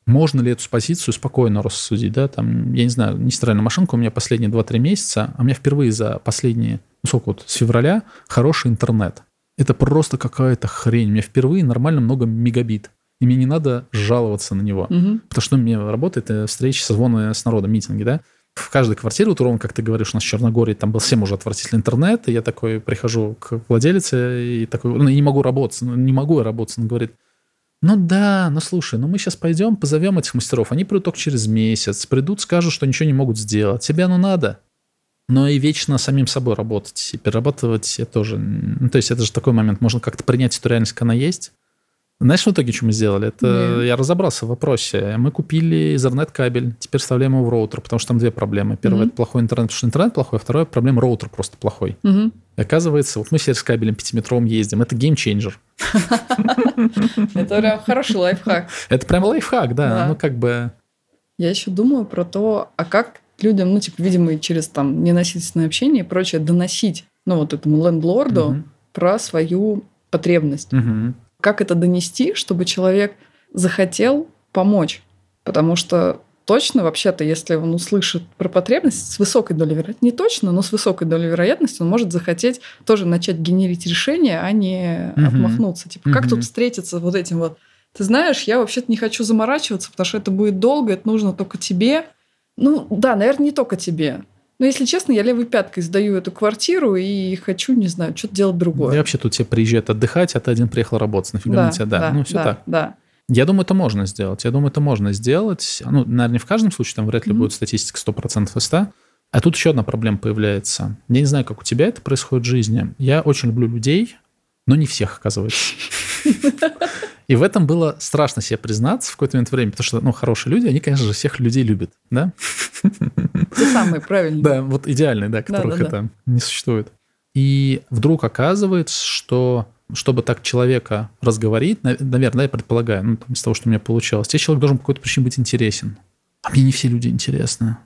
можно ли эту позицию спокойно рассудить, да, там, я не знаю, не стиральная машинка у меня последние 2-3 месяца, а у меня впервые за последние, ну сколько вот, с февраля хороший интернет. Это просто какая-то хрень. У меня впервые нормально много мегабит. И мне не надо жаловаться на него. Угу. Потому что у меня работает э, встречи, созвоны с народом, митинги, да. В каждой квартире, вот ровно как ты говоришь, у нас в Черногории там был всем уже отвратительный интернет, и я такой прихожу к владелице и такой, ну, не могу работать, ну, не могу я работать. Он говорит, ну да, ну слушай, ну мы сейчас пойдем, позовем этих мастеров, они придут только через месяц, придут, скажут, что ничего не могут сделать. Тебе оно надо. Но и вечно самим собой работать и перерабатывать это тоже. Ну, то есть это же такой момент, можно как-то принять эту реальность, как она есть. Знаешь, в итоге, что мы сделали? Это mm. я разобрался в вопросе. Мы купили Ethernet кабель, теперь вставляем его в роутер, потому что там две проблемы. Первая mm-hmm. это плохой интернет, потому что интернет плохой, а вторая проблема роутер просто плохой. Mm-hmm. И оказывается, вот мы теперь с кабелем пятиметровым ездим. Это game changer. Это прям хороший лайфхак. Это прям лайфхак, да. Ну, как бы... Я еще думаю про то, а как людям, ну, типа, видимо, через там ненасильственное общение и прочее, доносить, ну, вот этому лендлорду про свою потребность как это донести, чтобы человек захотел помочь. Потому что точно, вообще-то, если он услышит про потребность с высокой долей вероятности, не точно, но с высокой долей вероятности он может захотеть тоже начать генерить решение, а не угу. отмахнуться. Типа, угу. как тут встретиться вот этим вот? Ты знаешь, я вообще-то не хочу заморачиваться, потому что это будет долго, это нужно только тебе. Ну, да, наверное, не только тебе. Но, если честно, я левой пяткой сдаю эту квартиру и хочу, не знаю, что-то делать другое. Я вообще тут все приезжают отдыхать, а ты один приехал работать. Нафига да, на тебя? Да, да ну все да, так. Да. Я думаю, это можно сделать. Я думаю, это можно сделать. Ну, наверное, не в каждом случае, там вряд ли mm-hmm. будет статистика 100% из 100. А тут еще одна проблема появляется. Я не знаю, как у тебя это происходит в жизни. Я очень люблю людей, но не всех, оказывается. И в этом было страшно себе признаться в какое-то момент времени, потому что, ну, хорошие люди, они, конечно же, всех людей любят, да? Те самые правильные. Да, вот идеальные, да, которых это не существует. И вдруг оказывается, что чтобы так человека разговорить, наверное, я предполагаю, ну, из того, что у меня получалось, тебе человек должен по какой-то причине быть интересен. А мне не все люди интересны.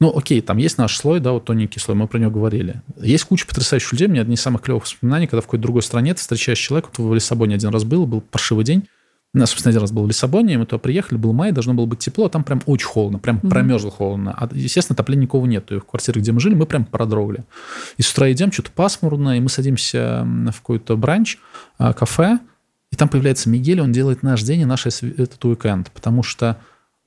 Ну, окей, там есть наш слой, да, вот тоненький слой, мы про него говорили. Есть куча потрясающих людей, у меня одни из самых клевых воспоминаний, когда в какой-то другой стране ты встречаешь человека, вот в Лиссабоне один раз был, был паршивый день, У нас, собственно, один раз был в Лиссабоне, мы туда приехали, был май, должно было быть тепло, а там прям очень холодно, прям mm-hmm. промерзло холодно. А, естественно, отопления никого нет. И в квартире, где мы жили, мы прям продрогли. И с утра идем, что-то пасмурно, и мы садимся в какой-то бранч, а, кафе, и там появляется Мигель, он делает наш день и наш этот уикенд, потому что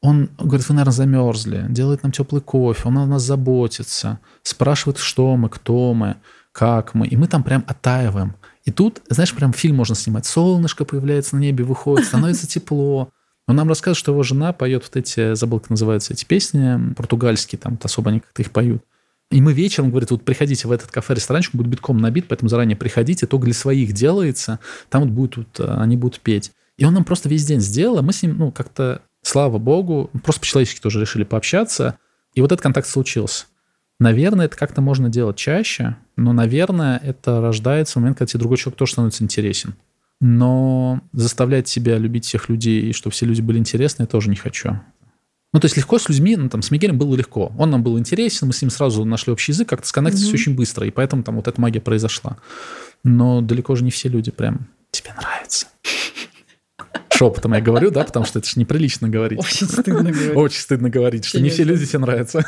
он говорит, вы, наверное, замерзли, делает нам теплый кофе, он о нас заботится, спрашивает, что мы, кто мы, как мы, и мы там прям оттаиваем. И тут, знаешь, прям фильм можно снимать. Солнышко появляется на небе, выходит, становится тепло. Он нам рассказывает, что его жена поет вот эти, забыл, как называются эти песни, португальские, там особо они как-то их поют. И мы вечером, говорит, вот приходите в этот кафе-ресторанчик, будет битком набит, поэтому заранее приходите, то для своих делается, там вот будут, вот, э, они будут петь. И он нам просто весь день сделал, а мы с ним, ну, как-то, слава богу, просто по-человечески тоже решили пообщаться, и вот этот контакт случился. Наверное, это как-то можно делать чаще, но, наверное, это рождается в момент, когда тебе другой человек тоже становится интересен. Но заставлять себя любить всех людей и чтобы все люди были интересны, я тоже не хочу. Ну, то есть легко с людьми, ну, там, с Мигелем было легко. Он нам был интересен, мы с ним сразу нашли общий язык, как-то сконнектились mm-hmm. очень быстро, и поэтому там вот эта магия произошла. Но далеко же не все люди прям тебе нравятся шепотом я говорю, да, потому что это же неприлично говорить. Очень стыдно говорить. Очень стыдно говорить, что не все люди тебе нравятся.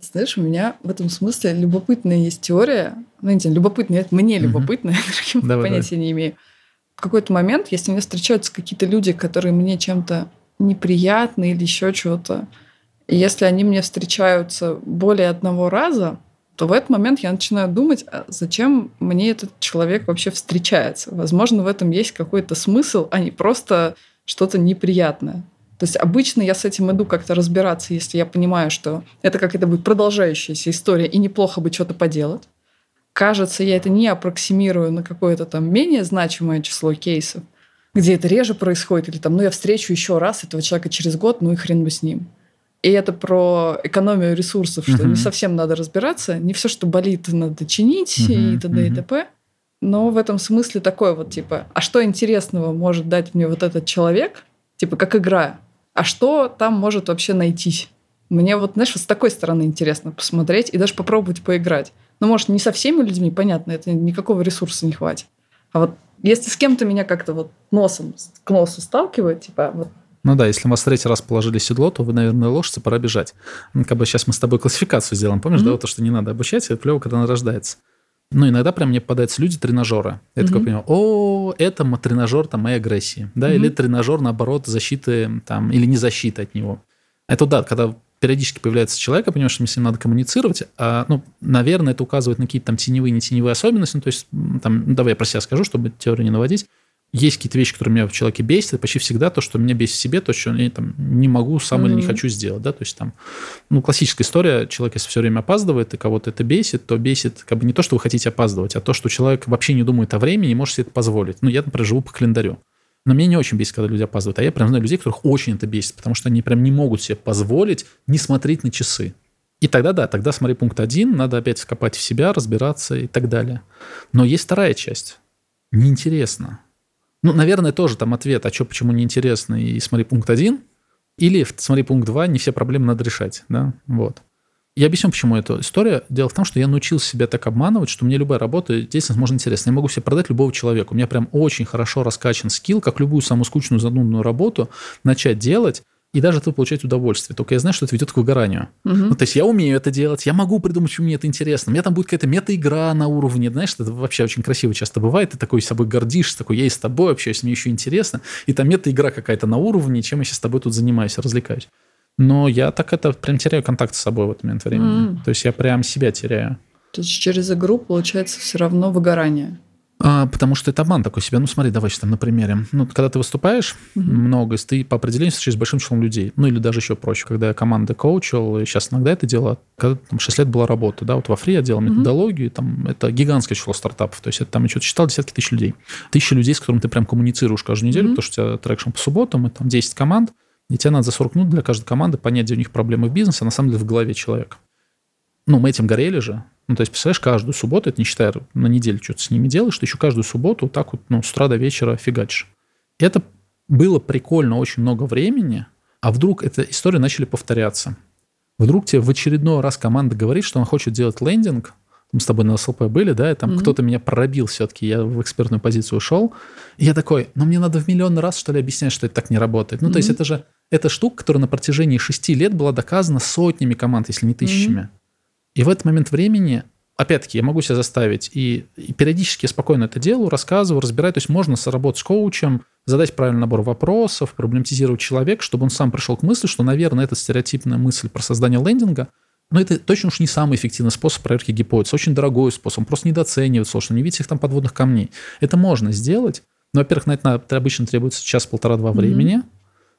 Знаешь, у меня в этом смысле любопытная есть теория. Ну, не любопытная, мне любопытная, понятия не имею. В какой-то момент, если мне встречаются какие-то люди, которые мне чем-то неприятны или еще чего-то, если они мне встречаются более одного раза, то в этот момент я начинаю думать, а зачем мне этот человек вообще встречается. Возможно, в этом есть какой-то смысл, а не просто что-то неприятное. То есть обычно я с этим иду как-то разбираться, если я понимаю, что это какая-то будет продолжающаяся история, и неплохо бы что-то поделать. Кажется, я это не аппроксимирую на какое-то там менее значимое число кейсов, где это реже происходит, или там, ну, я встречу еще раз этого человека через год, ну и хрен бы с ним. И это про экономию ресурсов, что uh-huh. не совсем надо разбираться, не все, что болит, надо чинить uh-huh. и т.д. Uh-huh. и т.п. Но в этом смысле такое вот типа, а что интересного может дать мне вот этот человек, типа как игра, а что там может вообще найтись? Мне вот, знаешь, вот с такой стороны интересно посмотреть и даже попробовать поиграть. Ну, может, не со всеми людьми, понятно, это никакого ресурса не хватит. А вот если с кем-то меня как-то вот носом к носу сталкивают, типа, вот ну да, если вас третий раз положили седло, то вы, наверное, лошадь, пора бежать. Ну, как бы сейчас мы с тобой классификацию сделаем, помнишь, mm-hmm. да, вот то, что не надо обучать, это плево, когда она рождается. Ну, иногда прям мне попадаются люди-тренажеры. Я mm-hmm. такой понимаю, о, это тренажер там моей агрессии, да, mm-hmm. или тренажер, наоборот, защиты там, или не защиты от него. Это да, когда периодически появляется человек, я понимаю, что мне с ним надо коммуницировать, а, ну, наверное, это указывает на какие-то там теневые, не теневые особенности, ну, то есть, там, давай я про себя скажу, чтобы теорию не наводить есть какие-то вещи, которые меня в человеке бесит, это почти всегда то, что меня бесит в себе, то, что я там, не могу сам mm-hmm. или не хочу сделать, да, то есть там, ну, классическая история, человек, если все время опаздывает, и кого-то это бесит, то бесит как бы не то, что вы хотите опаздывать, а то, что человек вообще не думает о времени и может себе это позволить. Ну, я, например, живу по календарю. Но мне не очень бесит, когда люди опаздывают, а я прям знаю людей, которых очень это бесит, потому что они прям не могут себе позволить не смотреть на часы. И тогда да, тогда смотри пункт один, надо опять вкопать в себя, разбираться и так далее. Но есть вторая часть. Неинтересно ну, наверное, тоже там ответ, а что, почему неинтересно, и смотри пункт один, или смотри пункт два, не все проблемы надо решать, да, вот. Я объясню, почему эта история. Дело в том, что я научился себя так обманывать, что мне любая работа, деятельность можно интересна. Я могу себе продать любого человека. У меня прям очень хорошо раскачан скилл, как любую самую скучную, занудную работу начать делать, и даже от получать удовольствие. Только я знаю, что это ведет к выгоранию. Угу. Ну, то есть я умею это делать, я могу придумать, что мне это интересно. У меня там будет какая-то мета-игра на уровне, знаешь, это вообще очень красиво часто бывает. Ты такой с собой гордишься, такой, я и с тобой общаюсь, мне еще интересно. И там мета-игра какая-то на уровне, чем я сейчас с тобой тут занимаюсь, развлекаюсь. Но я так это прям теряю контакт с собой в этот момент времени. Mm. То есть я прям себя теряю. То есть через игру получается все равно выгорание. А, потому что это обман такой себя. Ну, смотри, давай сейчас там на примере. Ну, когда ты выступаешь угу. много, ты по определению встречаешь с большим числом людей. Ну, или даже еще проще. Когда я команды коучил, и сейчас иногда это дело, когда там 6 лет была работа, да, вот во фри я делал методологию, угу. там это гигантское число стартапов. То есть это там я что-то считал, десятки тысяч людей. Тысячи людей, с которыми ты прям коммуницируешь каждую неделю, угу. потому что у тебя traction по субботам, и там 10 команд, и тебе надо за 40 минут для каждой команды понять, где у них проблемы в бизнесе, а на самом деле в голове человека. Ну, мы этим горели же, ну, то есть, представляешь, каждую субботу, это не считая на неделю что-то с ними делаешь, ты еще каждую субботу так вот, ну, с утра до вечера фигачишь. Это было прикольно очень много времени, а вдруг эта история начали повторяться. Вдруг тебе в очередной раз команда говорит, что она хочет делать лендинг мы с тобой на СЛП были, да, и там mm-hmm. кто-то меня пробил все-таки, я в экспертную позицию ушел, и я такой, ну мне надо в миллион раз, что ли, объяснять, что это так не работает. Ну, mm-hmm. то есть это же, эта штука, которая на протяжении шести лет была доказана сотнями команд, если не тысячами. Mm-hmm. И в этот момент времени, опять-таки, я могу себя заставить, и, и периодически я спокойно это делаю, рассказываю, разбираю, то есть можно сработать с коучем, задать правильный набор вопросов, проблематизировать человека, чтобы он сам пришел к мысли, что, наверное, эта стереотипная мысль про создание лендинга – но это точно уж не самый эффективный способ проверки гипотез. Очень дорогой способ. Он просто недооценивает сложно, не видит их там подводных камней. Это можно сделать. Но, во-первых, на это, это обычно требуется час-полтора-два времени. Mm-hmm.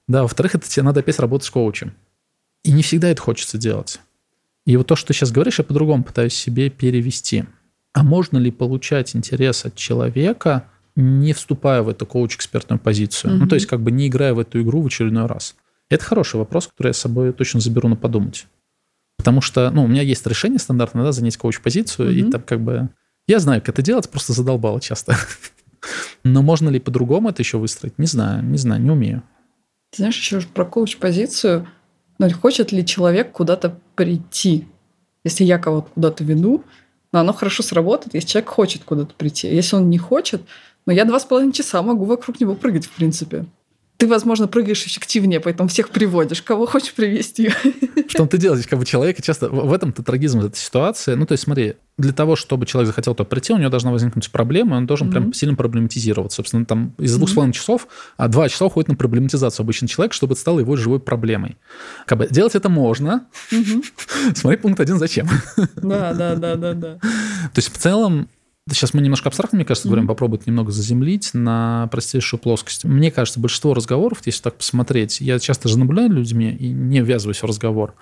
Да, во-вторых, это тебе надо опять работать с коучем. И не всегда это хочется делать. И вот то, что ты сейчас говоришь, я по-другому пытаюсь себе перевести. А можно ли получать интерес от человека, не вступая в эту коуч-экспертную позицию? Mm-hmm. Ну, то есть как бы не играя в эту игру в очередной раз. Это хороший вопрос, который я с собой точно заберу на подумать. Потому что, ну, у меня есть решение стандартное, да, занять коуч-позицию, mm-hmm. и там как бы... Я знаю, как это делать, просто задолбало часто. Но можно ли по-другому это еще выстроить? Не знаю, не знаю, не умею. Ты знаешь, еще про коуч-позицию, ну, хочет ли человек куда-то прийти? Если я кого-то куда-то веду, но оно хорошо сработает, если человек хочет куда-то прийти. Если он не хочет, но я два с половиной часа могу вокруг него прыгать, в принципе ты, возможно, прыгаешь эффективнее, поэтому всех приводишь. Кого хочешь привести. В том-то дело, здесь как бы человека часто... В этом-то трагизм этой ситуации. Ну, то есть смотри, для того, чтобы человек захотел туда прийти, у него должна возникнуть проблема, он должен mm-hmm. прям сильно проблематизировать. Собственно, там из двух с половиной часов, а два часа уходит на проблематизацию обычный человек, чтобы это стало его живой проблемой. Как бы делать это можно. Mm-hmm. Смотри, пункт один, зачем? Да, да, да, да, да. То есть в целом Сейчас мы немножко абстрактно, мне кажется, mm-hmm. говорим, попробовать немного заземлить на простейшую плоскость. Мне кажется, большинство разговоров, если так посмотреть, я часто же наблюдаю людьми и не ввязываюсь в разговор.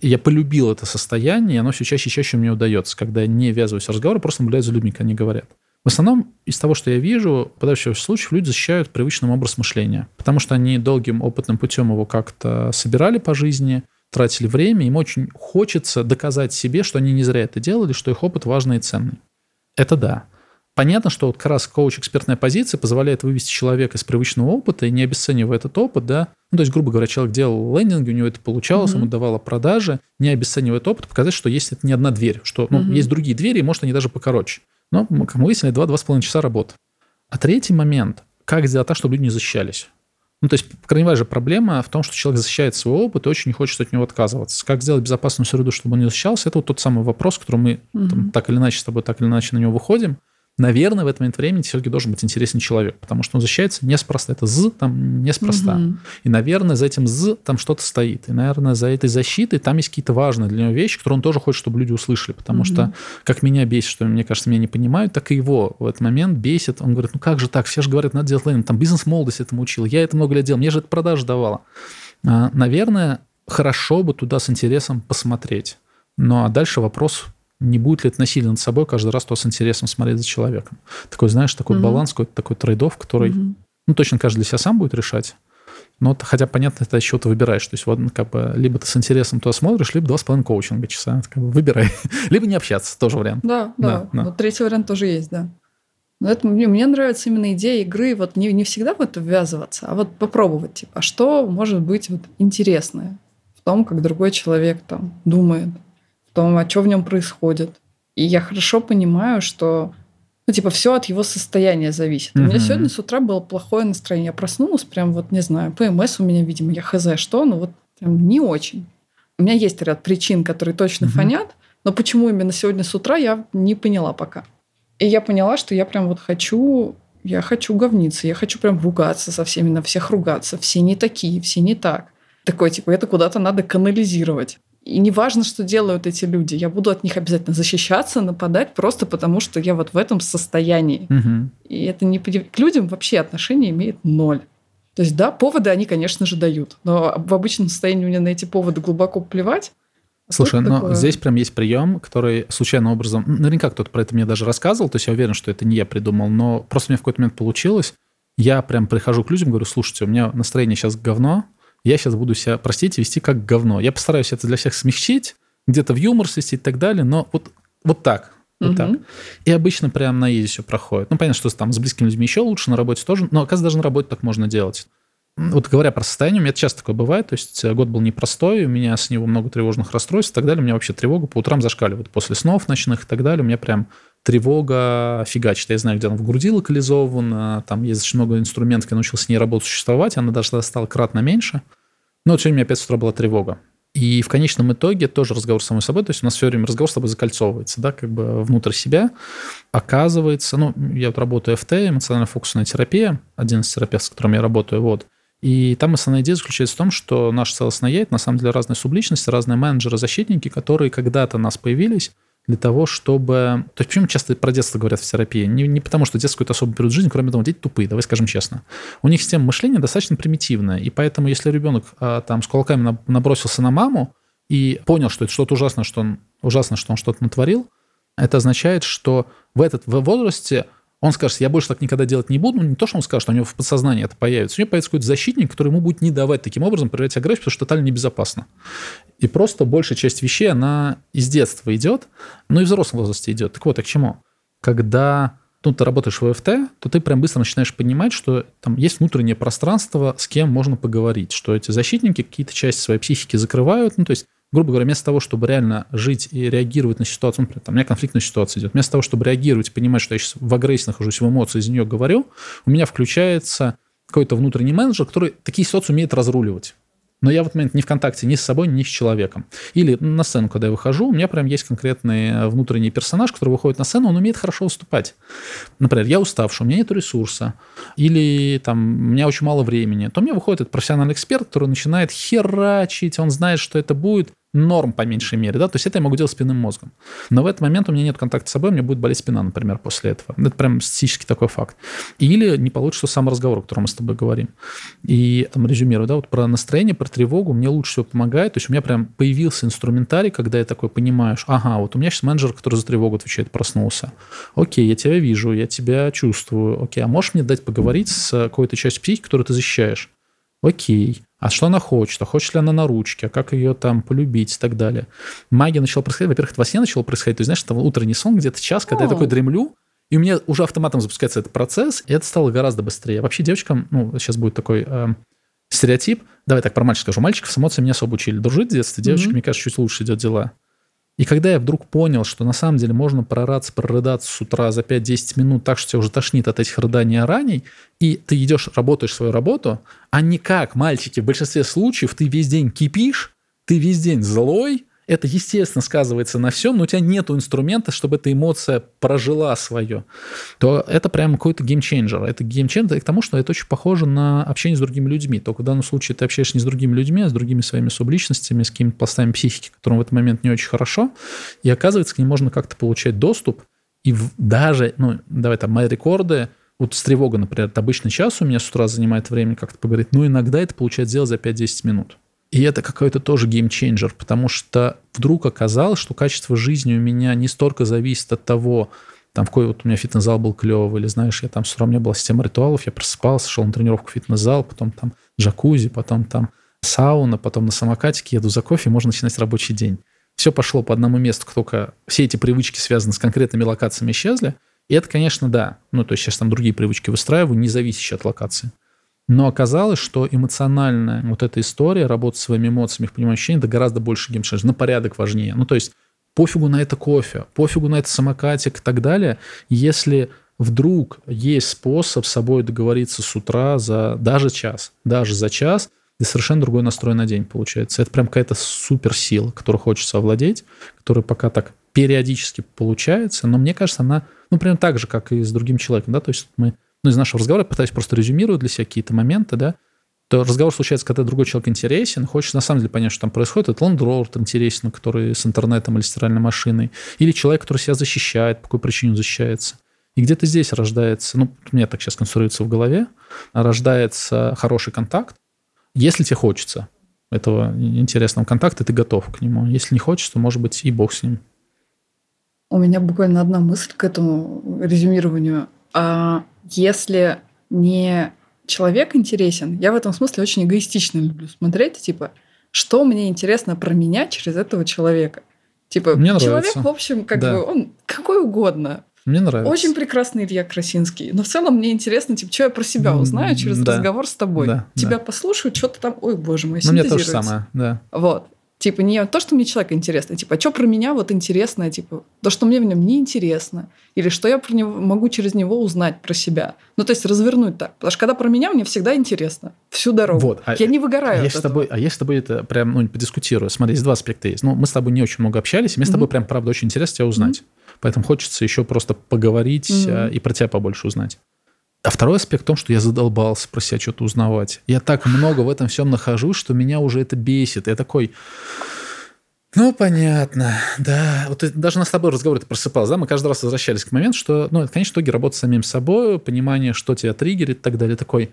И я полюбил это состояние, и оно все чаще и чаще мне удается, когда я не ввязываюсь в разговор, а просто наблюдаю за людьми, как они говорят. В основном из того, что я вижу, в подавляющем случае люди защищают привычным образ мышления, потому что они долгим опытным путем его как-то собирали по жизни, тратили время, им очень хочется доказать себе, что они не зря это делали, что их опыт важный и ценный. Это да. Понятно, что вот как раз коуч-экспертная позиция позволяет вывести человека из привычного опыта и не обесценивая этот опыт, да, ну, то есть, грубо говоря, человек делал лендинги, у него это получалось, mm-hmm. ему давало продажи, не обесценивая этот опыт, показать, что есть это не одна дверь, что ну, mm-hmm. есть другие двери, и, может, они даже покороче. Но, как мы выяснили, 2-2,5 часа работы. А третий момент, как сделать так, чтобы люди не защищались? Ну, то есть, крайне важная проблема в том, что человек защищает свой опыт и очень не хочет от него отказываться. Как сделать безопасную среду, чтобы он не защищался, это вот тот самый вопрос, который мы угу. там, так или иначе с тобой так или иначе на него выходим наверное, в этот момент времени все-таки должен быть интересен человек, потому что он защищается неспроста. Это «з» там неспроста. Угу. И, наверное, за этим «з» там что-то стоит. И, наверное, за этой защитой там есть какие-то важные для него вещи, которые он тоже хочет, чтобы люди услышали. Потому угу. что, как меня бесит, что, мне кажется, меня не понимают, так и его в этот момент бесит. Он говорит, ну как же так? Все же говорят, надо делать лендинг. Там бизнес-молодость этому учил. Я это много лет делал. Мне же это продажи давало. А, наверное, хорошо бы туда с интересом посмотреть. Ну, а дальше вопрос не будет ли это насилие над собой каждый раз то с интересом смотреть за человеком. Такой, знаешь, такой угу. баланс, какой-то такой трейдов, который, угу. ну, точно каждый для себя сам будет решать. Но хотя, понятно, это еще ты выбираешь. То есть, вот, как бы, либо ты с интересом туда смотришь, либо два с половиной коучинга часа. Как бы, выбирай. либо не общаться, тоже вариант. Да, да. да. Вот третий вариант тоже есть, да. Но это, мне, мне нравится именно идея игры, вот не, не всегда в это ввязываться, а вот попробовать, типа, а что может быть вот интересное в том, как другой человек там думает, том, а что в нем происходит. И я хорошо понимаю, что ну, типа, все от его состояния зависит. Mm-hmm. У меня сегодня с утра было плохое настроение. Я проснулась, прям вот, не знаю, ПМС у меня, видимо, я хз что, но вот прям не очень. У меня есть ряд причин, которые точно mm-hmm. фонят, но почему именно сегодня с утра, я не поняла пока. И я поняла, что я прям вот хочу, я хочу говниться, я хочу прям ругаться со всеми, на всех ругаться. Все не такие, все не так. Такой, типа, это куда-то надо канализировать. И не важно, что делают эти люди. Я буду от них обязательно защищаться, нападать, просто потому что я вот в этом состоянии. Угу. И это не к людям вообще отношение имеет ноль. То есть, да, поводы они, конечно же, дают. Но в обычном состоянии мне на эти поводы глубоко плевать. А Слушай, но такое? здесь прям есть прием, который случайным образом... Наверняка кто-то про это мне даже рассказывал, то есть я уверен, что это не я придумал, но просто мне в какой-то момент получилось. Я прям прихожу к людям, говорю, слушайте, у меня настроение сейчас говно, я сейчас буду себя, простите, вести как говно. Я постараюсь это для всех смягчить, где-то в юмор свести и так далее, но вот, вот так. Вот угу. так. И обычно прям на изи все проходит. Ну, понятно, что там с близкими людьми еще лучше, на работе тоже, но, оказывается, даже на работе так можно делать. вот говоря про состояние, у меня часто такое бывает, то есть год был непростой, у меня с него много тревожных расстройств и так далее, у меня вообще тревога по утрам зашкаливает, после снов ночных и так далее, у меня прям тревога фигачит. Я знаю, где она в груди локализована, там есть очень много инструментов, я научился с ней работать, существовать, она даже стала кратно меньше. Но вот сегодня у меня опять с утра была тревога. И в конечном итоге тоже разговор с самой собой, то есть у нас все время разговор с тобой закольцовывается, да, как бы внутрь себя. Оказывается, ну, я вот работаю ФТ, эмоционально-фокусная терапия, один из терапевтов, с которым я работаю, вот. И там основная идея заключается в том, что наш целостный я – это на самом деле разные субличности, разные менеджеры, защитники, которые когда-то нас появились, для того, чтобы... То есть почему часто про детство говорят в терапии? Не, не потому, что детство какой-то особый период жизни, кроме того, дети тупые, давай скажем честно. У них система мышления достаточно примитивная, и поэтому если ребенок а, там с кулаками набросился на маму и понял, что это что-то ужасное, что он ужасно, что он что-то натворил, это означает, что в этот в возрасте он скажет, я больше так никогда делать не буду. Ну, не то, что он скажет, у него в подсознании это появится. У него появится какой-то защитник, который ему будет не давать таким образом проявлять агрессию, потому что тотально небезопасно. И просто большая часть вещей, она из детства идет, но и в взрослом возрасте идет. Так вот, а к чему? Когда ну, ты работаешь в ОФТ, то ты прям быстро начинаешь понимать, что там есть внутреннее пространство, с кем можно поговорить, что эти защитники какие-то части своей психики закрывают, ну, то есть грубо говоря, вместо того, чтобы реально жить и реагировать на ситуацию, например, там, у меня конфликтная ситуация идет, вместо того, чтобы реагировать и понимать, что я сейчас в агрессии нахожусь, в эмоции, из нее говорю, у меня включается какой-то внутренний менеджер, который такие ситуации умеет разруливать. Но я в этот момент не в контакте ни с собой, ни с человеком. Или на сцену, когда я выхожу, у меня прям есть конкретный внутренний персонаж, который выходит на сцену, он умеет хорошо выступать. Например, я уставший, у меня нет ресурса, или там у меня очень мало времени, то мне выходит этот профессиональный эксперт, который начинает херачить, он знает, что это будет, норм по меньшей мере, да, то есть это я могу делать спинным мозгом. Но в этот момент у меня нет контакта с собой, у меня будет болеть спина, например, после этого. Это прям статистически такой факт. Или не получится сам разговор, о котором мы с тобой говорим. И там резюмирую, да, вот про настроение, про тревогу мне лучше всего помогает. То есть у меня прям появился инструментарий, когда я такой понимаю, ага, вот у меня сейчас менеджер, который за тревогу отвечает, проснулся. Окей, я тебя вижу, я тебя чувствую. Окей, а можешь мне дать поговорить с какой-то частью психики, которую ты защищаешь? Окей. А что она хочет? А хочет ли она на ручке? А как ее там полюбить и так далее? Магия начала происходить. Во-первых, это во сне начало происходить. То есть, знаешь, это утренний сон, где-то час, когда О. я такой дремлю, и у меня уже автоматом запускается этот процесс, и это стало гораздо быстрее. Вообще девочкам, ну, сейчас будет такой э, стереотип. Давай так про мальчиков скажу. Мальчиков с эмоциями не особо учили дружить в детстве. Девочки, mm-hmm. мне кажется, чуть лучше идет дела. И когда я вдруг понял, что на самом деле можно прораться, прорыдаться с утра за 5-10 минут так, что тебя уже тошнит от этих рыданий и раней, и ты идешь, работаешь свою работу, а не как, мальчики, в большинстве случаев ты весь день кипишь, ты весь день злой, это, естественно, сказывается на всем, но у тебя нет инструмента, чтобы эта эмоция прожила свое, то это прям какой-то геймченджер. Это геймченджер к тому, что это очень похоже на общение с другими людьми. Только в данном случае ты общаешься не с другими людьми, а с другими своими субличностями, с какими-то пластами психики, которым в этот момент не очень хорошо. И оказывается, к ним можно как-то получать доступ. И даже, ну, давай там, мои рекорды, вот с тревогой, например, это обычный час у меня с утра занимает время как-то поговорить, но иногда это получается сделать за 5-10 минут. И это какой-то тоже геймченджер, потому что вдруг оказалось, что качество жизни у меня не столько зависит от того, там, в какой вот у меня фитнес-зал был клевый, или, знаешь, я там с утра, у меня была система ритуалов, я просыпался, шел на тренировку в фитнес-зал, потом там джакузи, потом там сауна, потом на самокатике еду за кофе, можно начинать рабочий день. Все пошло по одному месту, только все эти привычки, связанные с конкретными локациями, исчезли. И это, конечно, да. Ну, то есть сейчас там другие привычки выстраиваю, не зависящие от локации. Но оказалось, что эмоциональная вот эта история, работа с своими эмоциями, в понимании ощущений, это гораздо больше геймченджер, на порядок важнее. Ну, то есть пофигу на это кофе, пофигу на это самокатик и так далее, если вдруг есть способ с собой договориться с утра за даже час, даже за час, и совершенно другой настрой на день получается. Это прям какая-то суперсила, которую хочется овладеть, которая пока так периодически получается, но мне кажется, она, ну, прям так же, как и с другим человеком, да, то есть мы ну, из нашего разговора, пытаюсь просто резюмировать для себя какие-то моменты, да, то разговор случается, когда другой человек интересен, хочешь на самом деле понять, что там происходит. Это ландроуд интересен, который с интернетом или стиральной машиной. Или человек, который себя защищает, по какой причине защищается. И где-то здесь рождается, ну, у меня так сейчас конструируется в голове, рождается хороший контакт, если тебе хочется этого интересного контакта, ты готов к нему. Если не хочешь, то, может быть, и бог с ним. У меня буквально одна мысль к этому резюмированию. А если не человек интересен, я в этом смысле очень эгоистично люблю смотреть, типа, что мне интересно про меня через этого человека. Типа, мне человек, нравится. в общем, как да. бы он какой угодно. Мне нравится. Очень прекрасный Илья Красинский. Но в целом мне интересно, типа, что я про себя узнаю через да. разговор с тобой. Да, Тебя да. послушаю, что-то там, ой, боже мой, Ну, мне то же синтезируется. самое, да. Вот. Типа, не то, что мне человек интересно, типа, а что про меня вот интересно, типа, то, что мне в нем не интересно, или что я про него могу через него узнать про себя. Ну, то есть развернуть так. Потому что когда про меня, мне всегда интересно. Всю дорогу. Вот, а- я не выгораю А я, с тобой, а я с тобой это прям ну, подискутирую. Смотри, здесь два аспекта есть. Ну, мы с тобой не очень много общались, и мне с тобой прям, правда, очень интересно тебя узнать. Поэтому хочется еще просто поговорить а, и про тебя побольше узнать. А второй аспект в том, что я задолбался про себя что-то узнавать. Я так много в этом всем нахожусь, что меня уже это бесит. Я такой, ну, понятно, да. Вот даже на с тобой разговор это просыпалось, да? Мы каждый раз возвращались к моменту, что, ну, это, в конечном итоге, работа с самим собой, понимание, что тебя триггерит и так далее. Такой,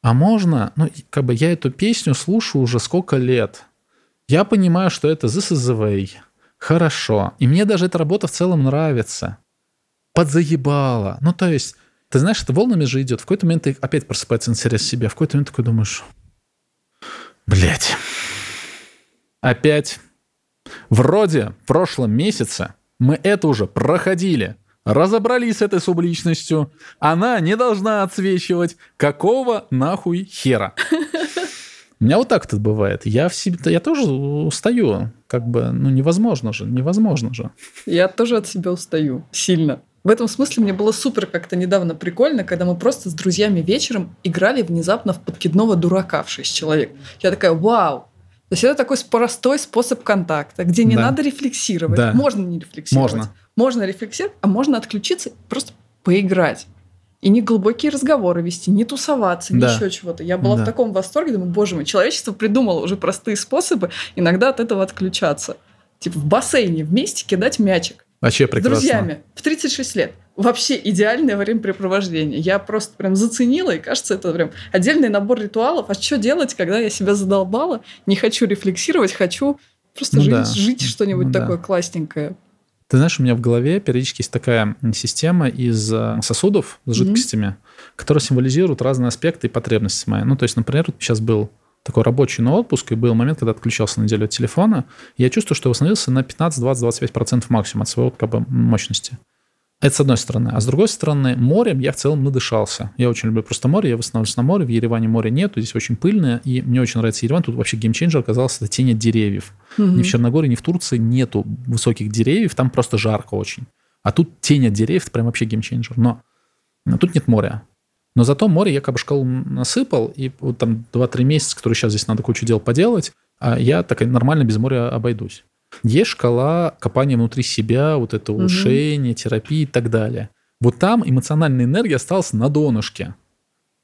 а можно, ну, как бы я эту песню слушаю уже сколько лет. Я понимаю, что это This is the way. Хорошо. И мне даже эта работа в целом нравится. Подзаебала. Ну, то есть, ты знаешь, это волнами же идет. В какой-то момент ты опять просыпается интерес к себе. В какой-то момент такой думаешь, блядь, опять. Вроде в прошлом месяце мы это уже проходили. Разобрались с этой субличностью. Она не должна отсвечивать. Какого нахуй хера? У меня вот так это бывает. Я в себе, я тоже устаю. Как бы, ну невозможно же, невозможно же. Я тоже от себя устаю. Сильно. В этом смысле мне было супер как-то недавно прикольно, когда мы просто с друзьями вечером играли внезапно в подкидного дурака в 6 человек. Я такая, вау! То есть это такой простой способ контакта, где не Да. надо рефлексировать. Да. Можно не рефлексировать. Можно. Можно рефлексировать, а можно отключиться и просто поиграть. И не глубокие разговоры вести, не тусоваться, Да. еще чего-то. Я была Да. в таком восторге, думаю, боже мой, человечество придумало уже простые способы иногда от этого отключаться. Типа в бассейне вместе кидать мячик. Вообще С прекрасно. друзьями в 36 лет. Вообще идеальное времяпрепровождение. Я просто прям заценила, и кажется, это прям отдельный набор ритуалов. А что делать, когда я себя задолбала, не хочу рефлексировать, хочу просто Ну жить, да. жить что-нибудь Ну да. такое классненькое. Ты знаешь, у меня в голове периодически есть такая система из э, сосудов с жидкостями, которые символизируют разные аспекты и потребности мои. Ну, то есть, например, сейчас был такой рабочий на отпуск, и был момент, когда отключался на неделю от телефона, я чувствую, что восстановился на 15, 20, 25% максимум от своего как бы, мощности. Это с одной стороны. А с другой стороны, морем я в целом надышался. Я очень люблю просто море, я восстанавливаюсь на море. В Ереване моря нету, здесь очень пыльно, и мне очень нравится Ереван. Тут вообще game changer оказался это тень от деревьев. Мгм. Ни в Черногории, ни в Турции нету высоких деревьев, там просто жарко очень. А тут тень от деревьев, это прям вообще game changer. Но, но тут нет моря. Но зато море я как бы шкалу насыпал, и вот там 2-3 месяца, которые сейчас здесь надо кучу дел поделать, а я так и нормально без моря обойдусь. Есть шкала копания внутри себя, вот это улучшение, терапии и так далее. Вот там эмоциональная энергия осталась на донышке.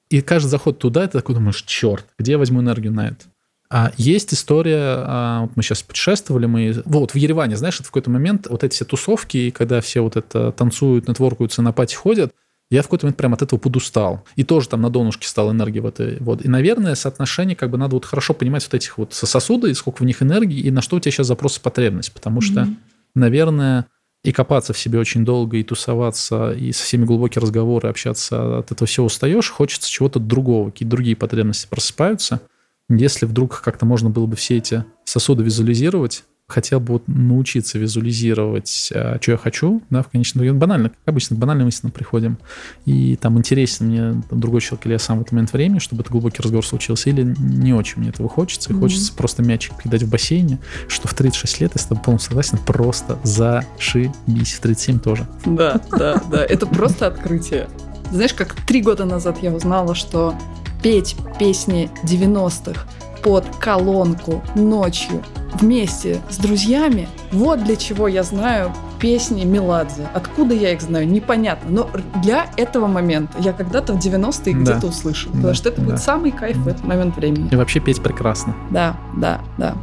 И каждый заход туда, ты такой думаешь, черт, где я возьму энергию на это? А есть история, а, вот мы сейчас путешествовали, мы, вот в Ереване, знаешь, в какой-то момент вот эти все тусовки, когда все вот это танцуют, нетворкаются, на party ходят, я в какой-то момент прям от этого подустал. И тоже там на донышке стал энергии в этой вот. И, наверное, соотношение как бы надо вот хорошо понимать вот этих вот сосуды, и сколько в них энергии, и на что у тебя сейчас запрос и потребность. Потому что, Мгм. наверное, и копаться в себе очень долго, и тусоваться, и со всеми глубокие разговоры, общаться, от этого всего устаешь, хочется чего-то другого, какие-то другие потребности просыпаются. Если вдруг как-то можно было бы все эти сосуды визуализировать, хотел бы научиться визуализировать, а, что я хочу, да, в конечном итоге. Банально, как обычно, к банальным истинам приходим. И там интересен мне там, другой человек или я сам в этот момент времени, чтобы это глубокий разговор случился, или не очень мне этого хочется, и Мгм. хочется просто мячик кидать в бассейне, что в 36 лет, я с тобой полностью согласен, просто зашибись. В 37 тоже. Да, да, да. Это просто открытие. Знаешь, как три года назад я узнала, что петь песни 90-х под колонку ночью вместе с друзьями, вот для чего я знаю песни Меладзе. Откуда я их знаю, непонятно. Но для этого момента я когда-то в 90-е Да. где-то услышала. Да, Потому что это да. будет самый кайф в этот момент времени. И вообще петь прекрасно. Да, да, да.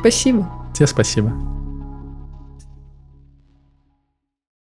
Спасибо. Тебе спасибо.